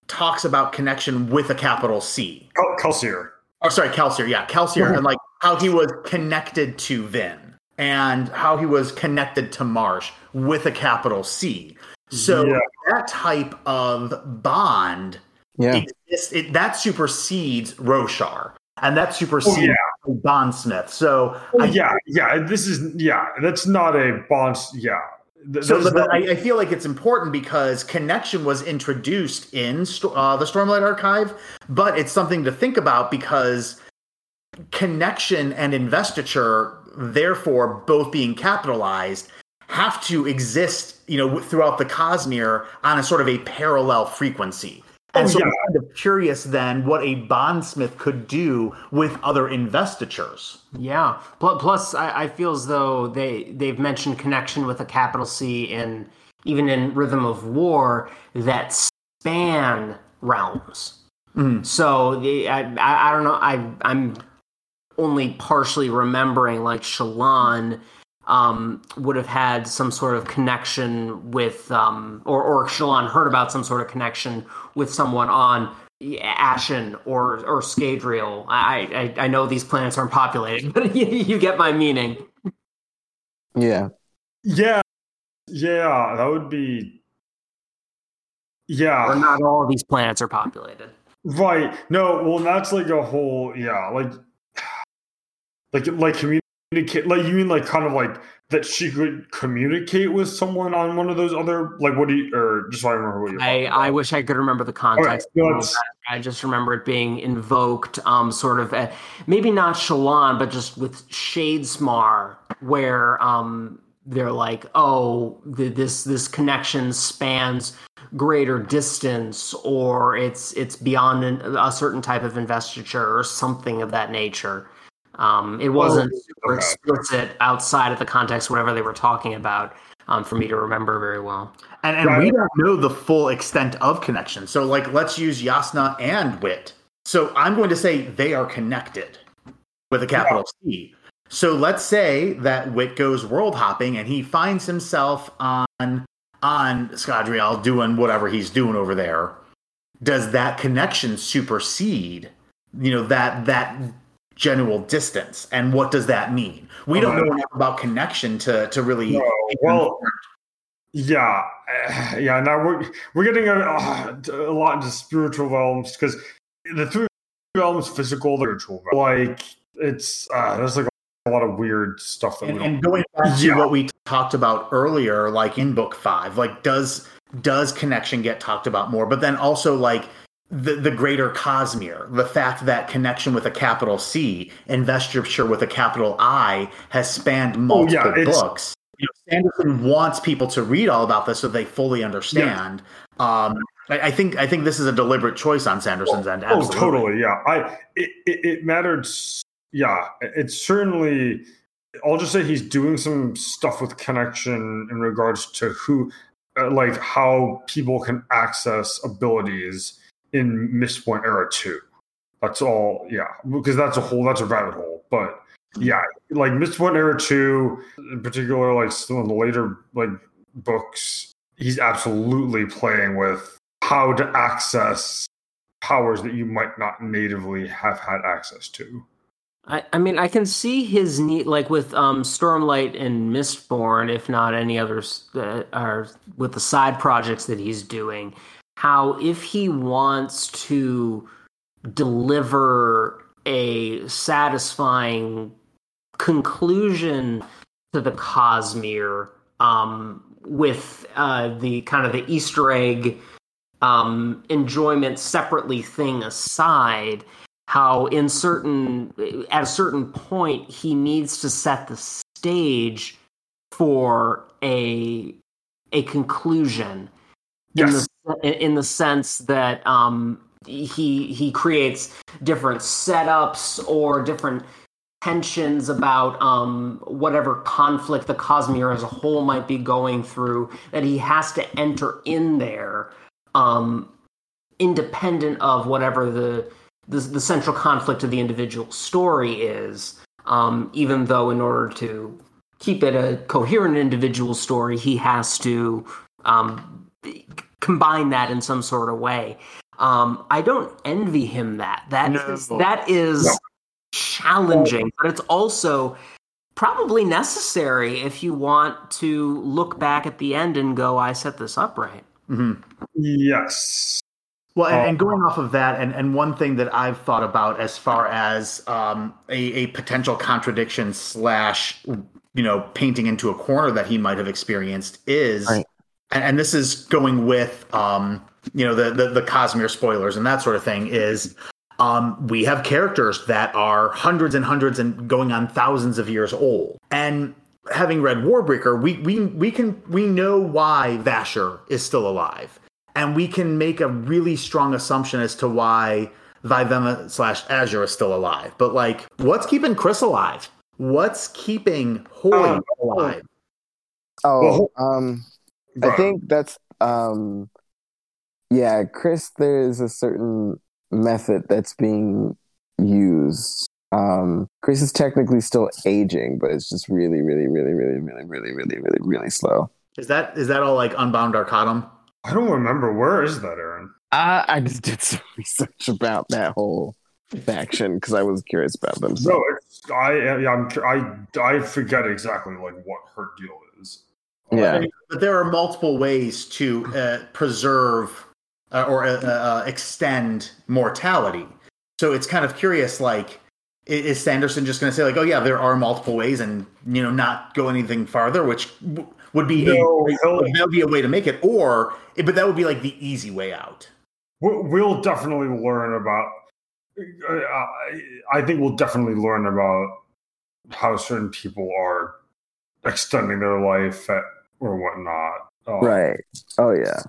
Speaker 3: talks about connection with a capital C.
Speaker 1: Kel- Kelsier.
Speaker 3: Oh, sorry, Kelsier. Yeah, Kelsier, and like how he was connected to Vin, and how he was connected to Marsh with a capital C. So
Speaker 1: Yeah.
Speaker 3: that type of bond
Speaker 4: Yeah.
Speaker 3: exists. It, that supersedes Roshar, and that supersedes
Speaker 1: yeah.
Speaker 3: Bondsmith. So
Speaker 1: Oh,
Speaker 3: I
Speaker 1: yeah, yeah. This is yeah. That's not a bond. Yeah. Th-
Speaker 3: So,
Speaker 1: that's
Speaker 3: but
Speaker 1: not-
Speaker 3: I, I feel like it's important because connection was introduced in uh, the Stormlight Archive, but it's something to think about because connection and investiture, therefore both being capitalized, have to exist, you know, throughout the Cosmere on a sort of a parallel frequency. And
Speaker 1: Oh,
Speaker 3: so
Speaker 1: yeah.
Speaker 3: I'm kind of curious then what a bondsmith could do with other investitures.
Speaker 2: Yeah. Plus, I, I feel as though they they've mentioned connection with a capital C in even in Rhythm of War that span realms.
Speaker 3: Mhm.
Speaker 2: So the, I, I I don't know. I I'm only partially remembering like Shallan um, would have had some sort of connection with um, or or Shallan heard about some sort of connection with someone on Ashyn or or Scadrial. I, I I know these planets aren't populated, but you, you get my meaning.
Speaker 4: Yeah.
Speaker 1: yeah, yeah. That would be. Yeah.
Speaker 2: Or not all these planets are populated.
Speaker 1: Right. No, well that's like a whole yeah, like like like communicate like you mean like kind of like that she could communicate with someone on one of those other like what do you or just so I remember what you're
Speaker 2: I, I wish I could remember the context.
Speaker 1: no,
Speaker 2: of
Speaker 1: it's-
Speaker 2: that. I just remember it being invoked, um, sort of, uh, maybe not Shallan, but just with Shadesmar, where um, they're like, oh, the, this this connection spans greater distance, or it's it's beyond an, a certain type of investiture, or something of that nature. Um, it wasn't super
Speaker 1: okay.
Speaker 2: explicit outside of the context, whatever they were talking about, um, for me to remember very well.
Speaker 3: And, and
Speaker 1: Right.
Speaker 3: we don't know the full extent of connection. So, like, let's use Jasnah and Wit. So, I'm going to say they are connected with a capital C. So, let's say that Wit goes world hopping and he finds himself on on Scadrial doing whatever he's doing over there. Does that connection supersede, you know, that that general distance? And what does that mean? We don't know enough about connection to to really.
Speaker 1: No, well, yeah, yeah. Now we're we're getting a, a lot into spiritual realms because the three realms, physical, spiritual, realm. like it's uh, there's like a lot of weird stuff that
Speaker 3: and,
Speaker 1: we don't.
Speaker 3: and going back to
Speaker 1: Yeah.
Speaker 3: what we talked about earlier like in book five like does does connection get talked about more but then also like the, the greater cosmere the fact that connection with a capital c investiture with a capital i has spanned
Speaker 1: Oh, yeah,
Speaker 3: multiple books you know, sanderson wants people to read all about this so they fully understand um I, I think i think this is a deliberate choice on sanderson's end
Speaker 1: Oh, totally. Yeah. I it, it, it mattered. Yeah, it- it's certainly. I'll just say he's doing some stuff with connection in regards to who, uh, like how people can access abilities in Mistborn Era Two. That's all. Yeah, because that's a whole. That's a rabbit hole. But yeah, like Mistborn Era Two, in particular, like some of the later like books, he's absolutely playing with how to access powers that you might not natively have had access to.
Speaker 2: I, I mean, I can see his need, like with um, Stormlight and Mistborn, if not any others, uh, are with the side projects that he's doing. How if he wants to deliver a satisfying conclusion to the Cosmere um, with uh, the kind of the Easter egg um, enjoyment separately thing aside, how in certain at a certain point he needs to set the stage for a a conclusion
Speaker 1: Yes.
Speaker 2: in the in the sense that um, he he creates different setups or different tensions about um, whatever conflict the Cosmere as a whole might be going through that he has to enter in there um, independent of whatever the, the the central conflict of the individual story is um, even though in order to keep it a coherent individual story he has to um, combine that in some sort of way um, I don't envy him that. That
Speaker 3: No.
Speaker 2: is that is
Speaker 1: No.
Speaker 2: challenging, but it's also probably necessary if you want to look back at the end and go, "I set this up right."
Speaker 3: Mhm.
Speaker 1: Yes.
Speaker 3: Well, and, and going off of that, and, and one thing that I've thought about as far as um, a, a potential contradiction slash, you know, painting into a corner that he might have experienced is,
Speaker 4: Right.
Speaker 3: And, and this is going with, um, you know, the, the the Cosmere spoilers and that sort of thing is. Um, we have characters that are hundreds and hundreds and going on thousands of years old. And having read Warbreaker, we we we can we know why Vasher is still alive and we can make a really strong assumption as to why Vivenna slash Azure is still alive. But like, what's keeping Khriss alive? What's keeping Hoid
Speaker 1: Um,
Speaker 3: alive?
Speaker 4: Oh, um, I think that's um, yeah, Khriss. There's a certain method that's being used. Um, Khriss is technically still aging, but it's just really, really, really, really, really, really, really, really, really slow.
Speaker 3: Is that is that all like Unbound Arcanum?
Speaker 1: I don't remember. Where is that, Aaron?
Speaker 4: I, I just did some research about that whole faction because I was curious about them. So.
Speaker 1: No, it's I. I'm. I. I forget exactly like what her deal is.
Speaker 4: Yeah,
Speaker 3: But there are multiple ways to uh, preserve uh, or uh, uh, extend mortality. So it's kind of curious. Like, is Sanderson just going to say like, "Oh yeah, there are multiple ways," and you know, not go anything farther, which w- would be
Speaker 1: No,
Speaker 3: a,
Speaker 1: he'll-
Speaker 3: that would be a way to make it, or but that would be like the easy way out.
Speaker 1: We'll, we'll definitely learn about. uh, I, I think we'll definitely learn about how certain people are extending their life at, or whatnot. Uh,
Speaker 4: right. Oh yeah.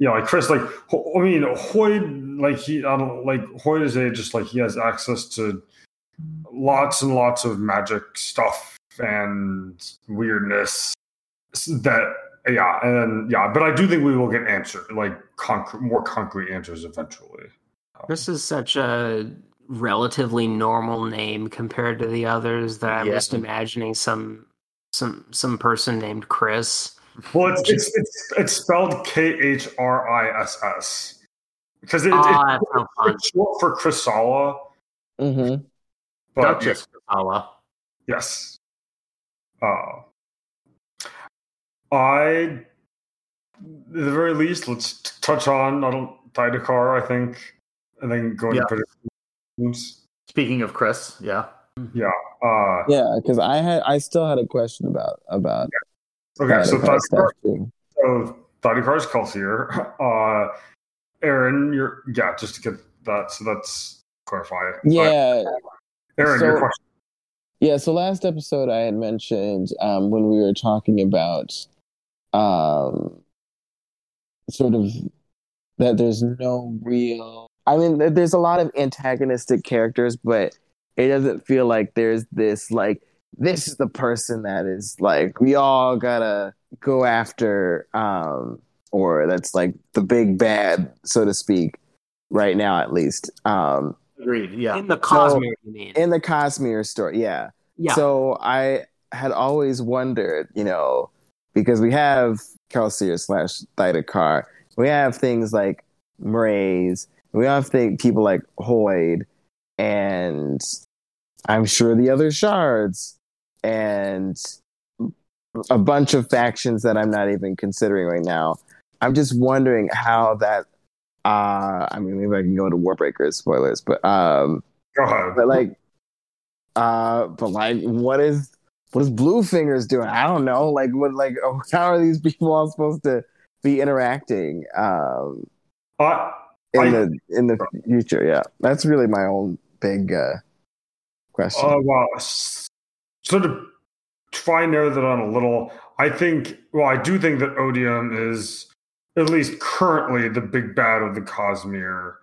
Speaker 1: Yeah, like Khriss, like I mean, Hoid, like he, I don't like Hoid is a just like he has access to lots and lots of magic stuff and weirdness that yeah, and then yeah, but I do think we will get answer like concrete, more concrete answers eventually.
Speaker 2: This is such a relatively normal name compared to the others that I'm
Speaker 3: Yeah.
Speaker 2: just imagining some some some person named Chris.
Speaker 1: Well, it's it's it's, it's spelled K H R I S S because it,
Speaker 2: Ah,
Speaker 1: it's,
Speaker 2: that's so fun.
Speaker 1: it's short for Khrissalla,
Speaker 4: Mm-hmm.
Speaker 1: but
Speaker 3: Duchess Kapala.
Speaker 1: Yes. Uh, I, at the very least, let's t- touch on I don't Thaidakar, I think, and then go into
Speaker 3: Yeah.
Speaker 1: predictions.
Speaker 3: Speaking of Khriss, yeah, yeah.
Speaker 1: Uh,
Speaker 4: Yeah, because I had I still had a question about about
Speaker 1: okay, so
Speaker 4: Thaidakar
Speaker 1: Thaidakar,
Speaker 4: stuff too.
Speaker 1: so Thaidakar's Kelsier. Uh, Aaron, you're yeah, just to get that, so that's clarify.
Speaker 4: Yeah,
Speaker 1: Aaron, your question.
Speaker 4: Yeah, so last episode I had mentioned um, when we were talking about um, sort of that there's no real. I mean, there's a lot of antagonistic characters, but it doesn't feel like there's this like this is the person that is like we all gotta go after, um, or that's like the big bad, so to speak, right now at least. Um,
Speaker 3: Agreed. Yeah.
Speaker 2: In the Cosmere, you mean?
Speaker 4: in the Cosmere story, yeah.
Speaker 2: yeah.
Speaker 4: So I had always wondered, you know, because we have Kelsier slash Thaidakar, we have things like Mraize, we have think people like Hoid, and I'm sure the other shards, and a bunch of factions that I'm not even considering right now. I'm just wondering how that. Uh, I mean, maybe I can go into Warbreakers spoilers, but um, but like Uh, but like, what is what is Blue Fingers doing? I don't know. Like, what like how are these people all supposed to be interacting? Um, in
Speaker 1: I-
Speaker 4: the in the future. Yeah, that's really my own big uh, question.
Speaker 1: Uh, well, s- so to try and narrow that down a little, I think, well, I do think that Odium is at least currently the big bad of the Cosmere.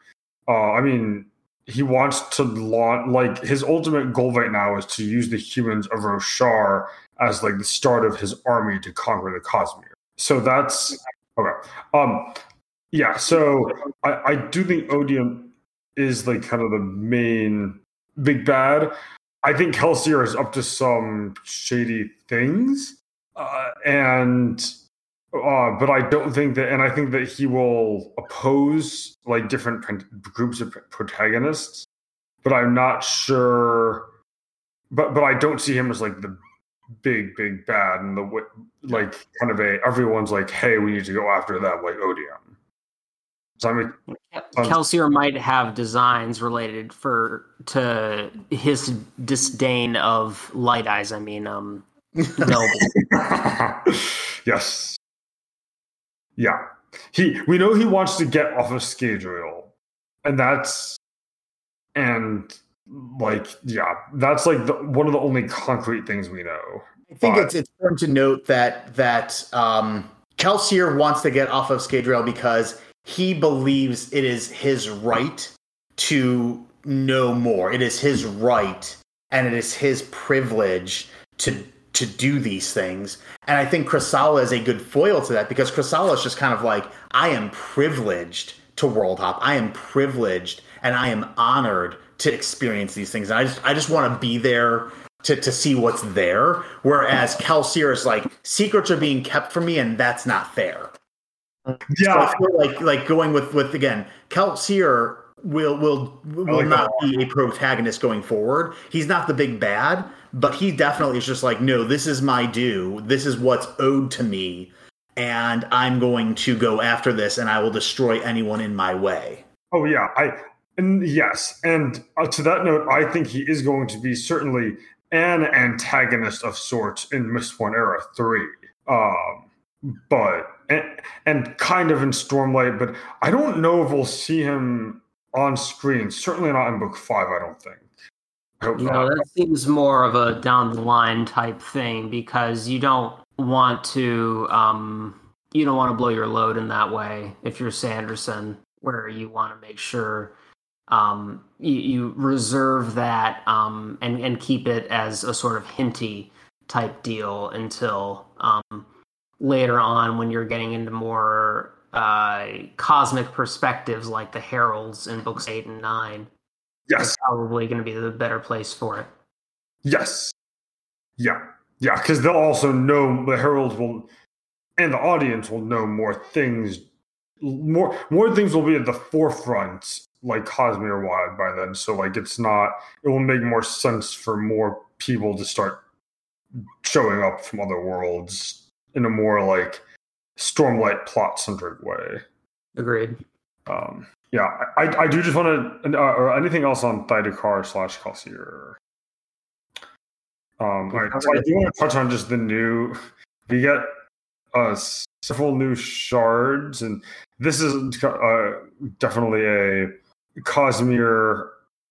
Speaker 1: Uh, I mean, he wants to launch, like, his ultimate goal right now is to use the humans of Roshar as, like, the start of his army to conquer the Cosmere. So that's okay. Um, yeah, so I, I do think Odium is, like, kind of the main big bad. I think Kelsier is up to some shady things, uh, and uh, but I don't think that, and I think that he will oppose like different groups of protagonists, but I'm not sure. But but I don't see him as like the big big bad and the like kind of a everyone's like, hey, we need to go after them like Odium. So I mean,
Speaker 2: Kelsier might have designs related for to his disdain of light eyes. I mean, um, noble.
Speaker 1: yes. Yeah. He we know he wants to get off of Scadrial. And that's and like yeah, that's like the, one of the only concrete things we know.
Speaker 3: I think
Speaker 1: But-
Speaker 3: it's it's important to note that that um, Kelsier wants to get off of Scadrial because he believes it is his right to know more. It is his right and it is his privilege to to do these things. And I think Khrissalla is a good foil to that because Khrissalla is just kind of like, I am privileged to world hop. I am privileged and I am honored to experience these things. And I just I just want to be there to, to see what's there. Whereas Kelsier is like, secrets are being kept from me and that's not fair. So
Speaker 1: Yeah.
Speaker 3: Feel like like going with with again, Kelsier will will will
Speaker 1: like
Speaker 3: not
Speaker 1: that
Speaker 3: be a protagonist going forward. He's not the big bad, but he definitely is just like, no, this is my due. This is what's owed to me, and I'm going to go after this, and I will destroy anyone in my way.
Speaker 1: Oh yeah, I and yes, and uh, to that note, I think he is going to be certainly an antagonist of sorts in Mistborn Era Three, um, but and, and kind of in Stormlight. But I don't know if we'll see him on screen. Certainly not in Book Five. I don't think. I
Speaker 2: No,
Speaker 1: not.
Speaker 2: that seems more of a down the line type thing because you don't want to um, you don't want to blow your load in that way if you're Sanderson, where you want to make sure um, you, you reserve that um, and and keep it as a sort of hinty type deal until um, later on when you're getting into more uh, cosmic perspectives like the heralds in books eight and nine.
Speaker 1: Yes,
Speaker 2: probably going to be the better place for it.
Speaker 1: Yes. Yeah. Yeah. Because they'll also know the heralds will, and the audience will know more things. More more things will be at the forefront, like Cosmere wide by then. So like it's not. It will make more sense for more people to start showing up from other worlds in a more like Stormlight plot centric way.
Speaker 2: Agreed.
Speaker 1: Um, yeah, I, I do just want to, uh, or anything else on Thaidakar slash Kelsier. Um, right, so I do want to touch on just the new. We get uh, several new shards, and this is uh, definitely a Cosmere,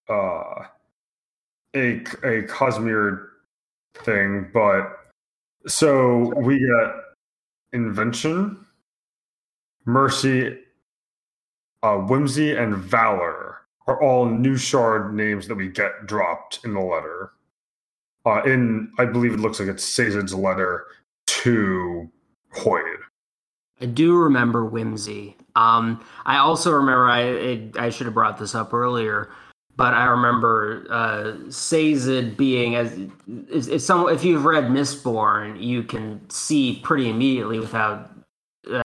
Speaker 1: uh, a a Cosmere thing. But so we get invention, mercy, uh, whimsy, and valor are all new shard names that we get dropped in the letter. Uh, in I believe it looks like it's Sazed's letter to Hoid.
Speaker 2: I do remember Whimsy. Um, I also remember I it, I should have brought this up earlier, but I remember uh, Sazed being as if, if some if you've read Mistborn, you can see pretty immediately without uh,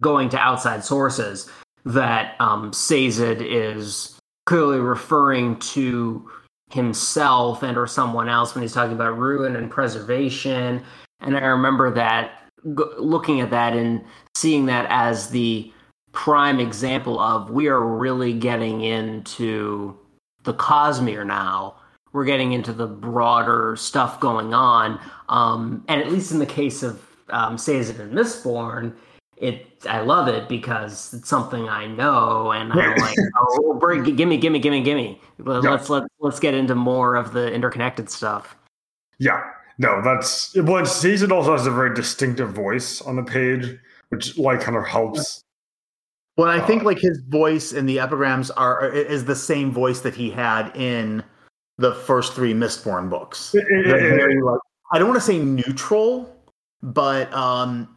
Speaker 2: going to outside sources that um, Sazed is clearly referring to himself and or someone else when he's talking about ruin and preservation. And I remember that g- looking at that and seeing that as the prime example of we are really getting into the Cosmere now, we're getting into the broader stuff going on. Um, and at least in the case of um, Sazed and Mistborn, it I love it because it's something I know, and I'm like, oh, bring, gimme, gimme, gimme, gimme. Let's yeah. let let's get into more of the interconnected stuff.
Speaker 1: Yeah, no, that's well. Sazed also has a very distinctive voice on the page, which like kind of helps.
Speaker 3: Well, I uh, think like his voice in the epigrams are is the same voice that he had in the first three Mistborn books. It, it, very, like, I don't want to say neutral, but um,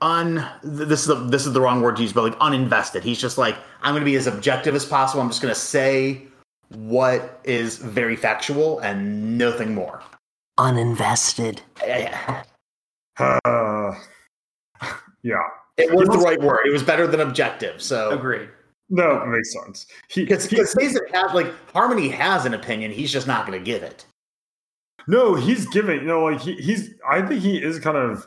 Speaker 3: un this is the this is the wrong word to use, but like uninvested. He's just like I'm going to be as objective as possible. I'm just going to say what is very factual and nothing more.
Speaker 2: Uninvested.
Speaker 1: Yeah. Uh, yeah.
Speaker 3: It was the right word. It was better than objective. So
Speaker 2: agree.
Speaker 1: No, it makes sense.
Speaker 3: Because because has like Harmony has an opinion. He's just not going to give it.
Speaker 1: No, he's giving. You know, like he, he's. I think he is kind of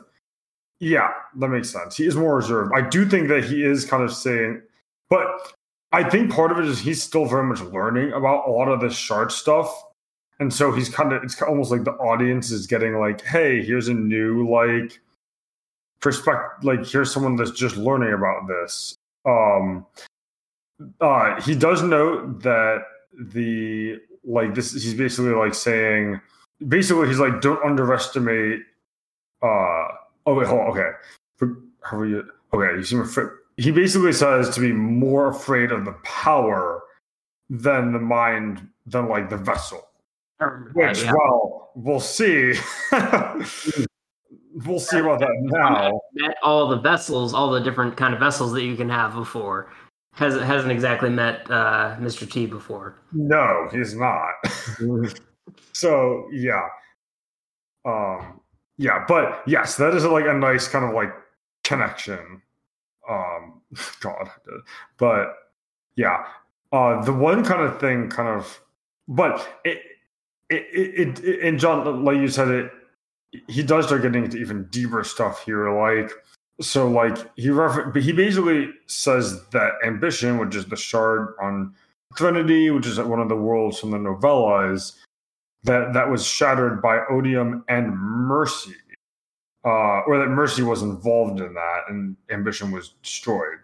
Speaker 1: yeah, that makes sense. He is more reserved. I do think that he is kind of saying, but I think part of it is he's still very much learning about a lot of this shard stuff. And so he's kind of, it's almost like the audience is getting like, hey, here's a new, like, perspective. Like, here's someone that's just learning about this. Um, uh, he does note that the, like, this, he's basically like saying, basically, he's like, don't underestimate, uh, Oh wait, hold on. Okay, how are you? Okay, you seem afraid. He basically says to be more afraid of the power than the mind, than like the vessel. Which, yeah. well, we'll see. we'll see about that now.
Speaker 2: Met all the vessels, all the different kind of vessels that you can have before. Has hasn't exactly met uh, Mr. T before.
Speaker 1: No, he's not. so yeah. Um, yeah, but yes, that is like a nice kind of like connection. Um, God, but yeah, uh, the one kind of thing, kind of, but it, it, it, it, and John, like you said, it, he does start getting into even deeper stuff here, like. So, like he refer- he basically says that ambition, which is the shard on Threnody, which is one of the worlds from the novellas, that that was shattered by odium and mercy, uh, or that mercy was involved in that, and ambition was destroyed.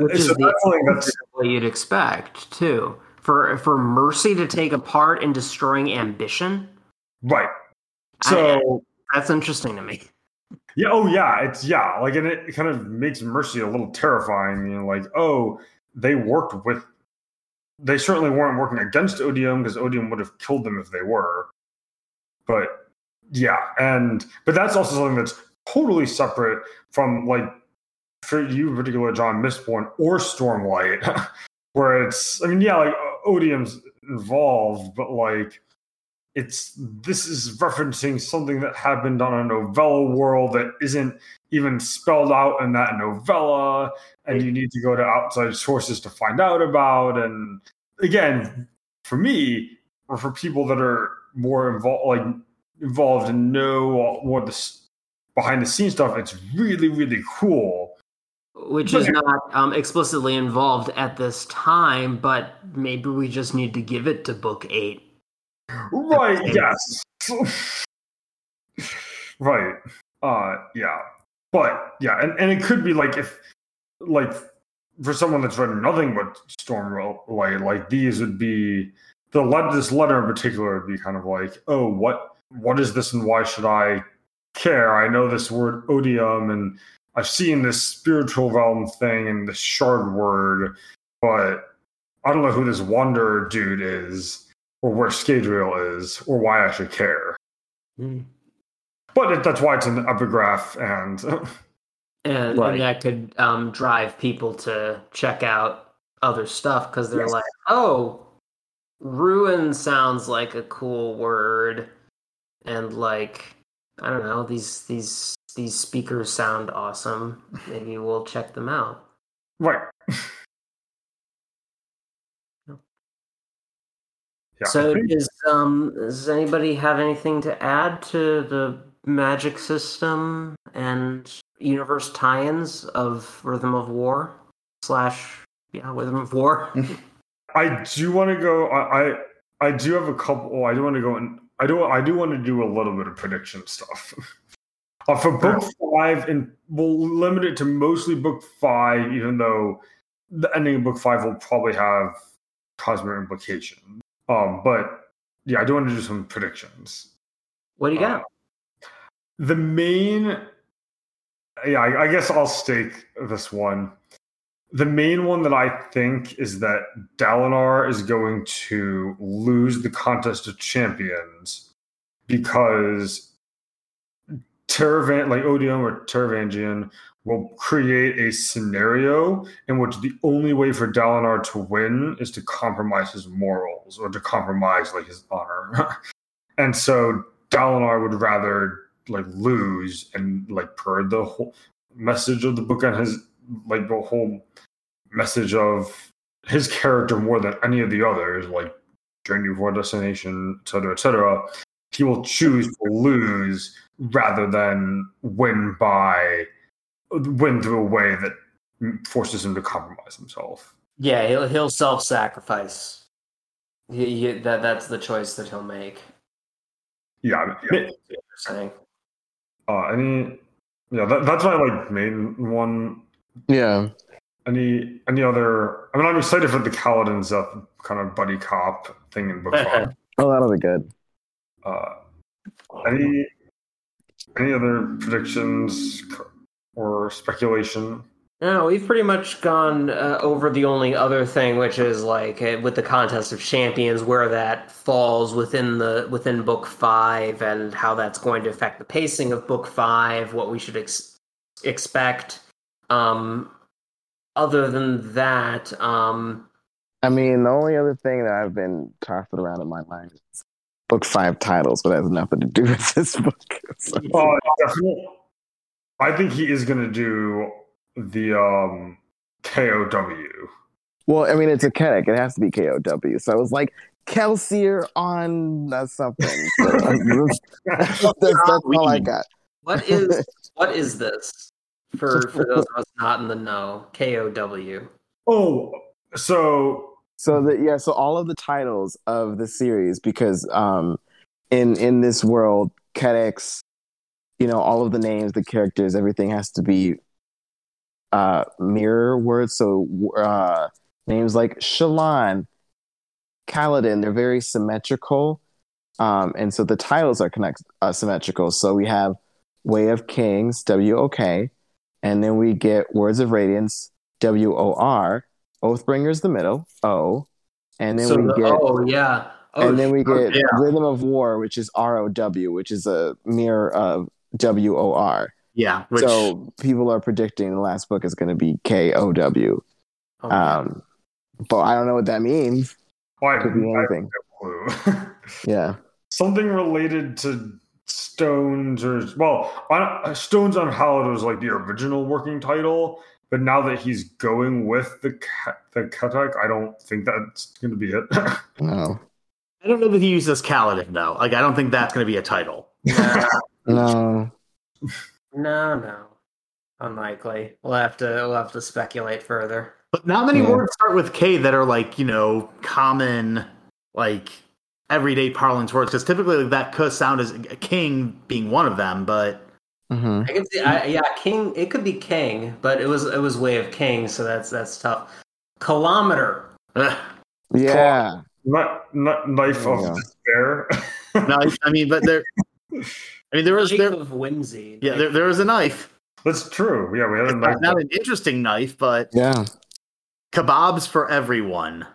Speaker 2: Which so is the what you'd expect too for for mercy to take a part in destroying ambition.
Speaker 1: Right. So
Speaker 2: I, that's interesting to me.
Speaker 1: Yeah. Oh, yeah. It's yeah. Like, and it kind of makes mercy a little terrifying. You know, like, oh, they worked with they certainly weren't working against Odium because Odium would have killed them if they were. But yeah, and but that's also something that's totally separate from like for you in particular, John Mistborn or Stormlight, where it's I mean, yeah, like Odium's involved, but like it's this is referencing something that happened on a novella world that isn't even spelled out in that novella and you need to go to outside sources to find out about and again for me or for people that are more involved like involved and know what the behind the scenes stuff it's really really cool.
Speaker 2: Which is not um, explicitly involved at this time but maybe we just need to give it to book eight
Speaker 1: Right. Yes. right. Uh. Yeah. But yeah, and, and it could be like if like for someone that's read nothing but Stormlight, like these would be the let this letter in particular would be kind of like, oh, what what is this and why should I care? I know this word odium and I've seen this spiritual realm thing and this shard word, but I don't know who this wonder dude is or where Scadrial is or why I should care. Mm. But it, that's why it's an epigraph and.
Speaker 2: and, right. and, that could um, drive people to check out other stuff because they're yes. like, oh, ruin sounds like a cool word. And like, I don't know, these these these speakers sound awesome. Maybe we'll check them out.
Speaker 1: Right.
Speaker 2: Yeah. So is um does anybody have anything to add to the magic system and universe tie-ins of Rhythm of War slash yeah Rhythm of War?
Speaker 1: I do want to go. I I I do have a couple. Oh, I do want to go and I do. I do want to do a little bit of prediction stuff. uh, for book five, and we'll limit it to mostly book five, even though the ending of book five will probably have cosmic implications. Um, but yeah, I do want to do some predictions.
Speaker 2: What do you got?
Speaker 1: Uh, the main, yeah, I, I guess I'll stake this one. The main one that I think is that Dalinar is going to lose the contest of champions because Teravan, like Odium or Taravangian, will create a scenario in which the only way for Dalinar to win is to compromise his morals or to compromise like his honor. and so Dalinar would rather like lose and like per the whole message of the book and his like the whole message of his character more than any of the others, like Journey for Destination, etc., etc. He will choose to lose rather than win by win through a way that forces him to compromise himself.
Speaker 2: Yeah, he'll he'll self sacrifice. He, he, that that's the choice that he'll make.
Speaker 1: Yeah, I mean,
Speaker 2: Saying.
Speaker 1: uh, any yeah, that, that's my like main one.
Speaker 4: Yeah.
Speaker 1: Any any other? I mean, I'm excited for the Kaladin Szeth kind of buddy cop thing in book five.
Speaker 4: Oh, that'll be good.
Speaker 1: Uh, any any other predictions or speculation?
Speaker 2: No, we've pretty much gone uh, over the only other thing, which is like uh, with the contest of champions, where that falls within the within book five, and how that's going to affect the pacing of book five, what we should ex- expect. Um, other than that, um,
Speaker 4: I mean, the only other thing that I've been tossing around in my mind is book five titles, but has nothing to do with this book. So-
Speaker 1: Oh, definitely. I think he is going to do the um, KOW.
Speaker 4: well, I mean, it's a Kedek. It has to be KOW. So I was like, Kelsier on uh, something. So, that's, that's, that's all I got.
Speaker 2: what is what is this for for those of us not in the know? KOW.
Speaker 1: Oh, so
Speaker 4: So the yeah, so all of the titles of the series, because um in in this world, Kedex, you know, all of the names, the characters, everything has to be uh mirror words. So uh names like Shallan, Kaladin, they're very symmetrical. Um and so the titles are connect uh, symmetrical. So we have Way of Kings, W O K, and then we get Words of Radiance, W O R, Oathbringer's the middle, O, and then
Speaker 2: So
Speaker 4: we
Speaker 2: the-
Speaker 4: get
Speaker 2: oh yeah, oh,
Speaker 4: and then we get
Speaker 3: yeah.
Speaker 4: Rhythm of War, which is R O W, which is a mirror of W O R.
Speaker 3: Yeah, which
Speaker 4: So people are predicting the last book is going to be K O W.
Speaker 2: oh,
Speaker 4: Um, but I don't know what that means.
Speaker 1: why
Speaker 4: Could be anything.
Speaker 1: clue.
Speaker 4: Yeah.
Speaker 1: Something related to stones or well, on, stones Unhallowed was like the original working title, but now that he's going with the Ka- the Katak, I don't think that's going to be it.
Speaker 4: No.
Speaker 3: I don't know that he uses Kaladin though. Like I don't think that's going to be a title.
Speaker 2: no,
Speaker 4: No.
Speaker 2: no, no, unlikely. We'll have to we'll have to speculate further.
Speaker 3: But not many
Speaker 4: Yeah.
Speaker 3: words start with K that are like you know common, like everyday parlance words. Because typically like, that could sound as king being one of them. But
Speaker 4: hmm
Speaker 2: I can see, I, yeah, king. It could be king, but it was it was way of king, so that's that's tough. Kilometer.
Speaker 3: ugh,
Speaker 4: Yeah.
Speaker 1: not, not knife of
Speaker 4: go.
Speaker 1: despair.
Speaker 3: no, I mean, but there. I mean, there was
Speaker 2: Knife
Speaker 3: there.
Speaker 2: of whimsy.
Speaker 3: Yeah, there, there was a knife.
Speaker 1: That's true. Yeah, we had a knife.
Speaker 3: Not an interesting knife, but
Speaker 4: Yeah.
Speaker 3: kebabs for everyone.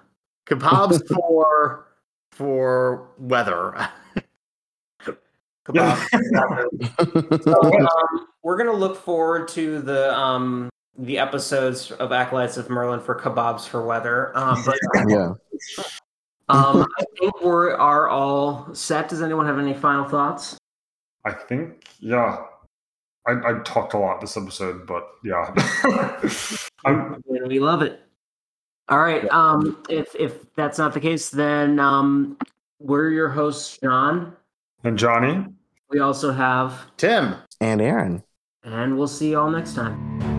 Speaker 3: Kebabs for for weather.
Speaker 2: Kebab. So, um, we're gonna look forward to the um the episodes of Acolytes of Merlin for kebabs for weather. Um, but
Speaker 4: Yeah.
Speaker 2: um, I think we are all set. Does anyone have any final thoughts?
Speaker 1: I think, yeah. I, I talked a lot this episode, but yeah. I'm,
Speaker 2: And we love it. All right. Um, if if that's not the case, then um, we're your hosts, John.
Speaker 1: and Johnny.
Speaker 2: We also have,
Speaker 3: Tim.
Speaker 4: And Aaron.
Speaker 2: and we'll see you all next time.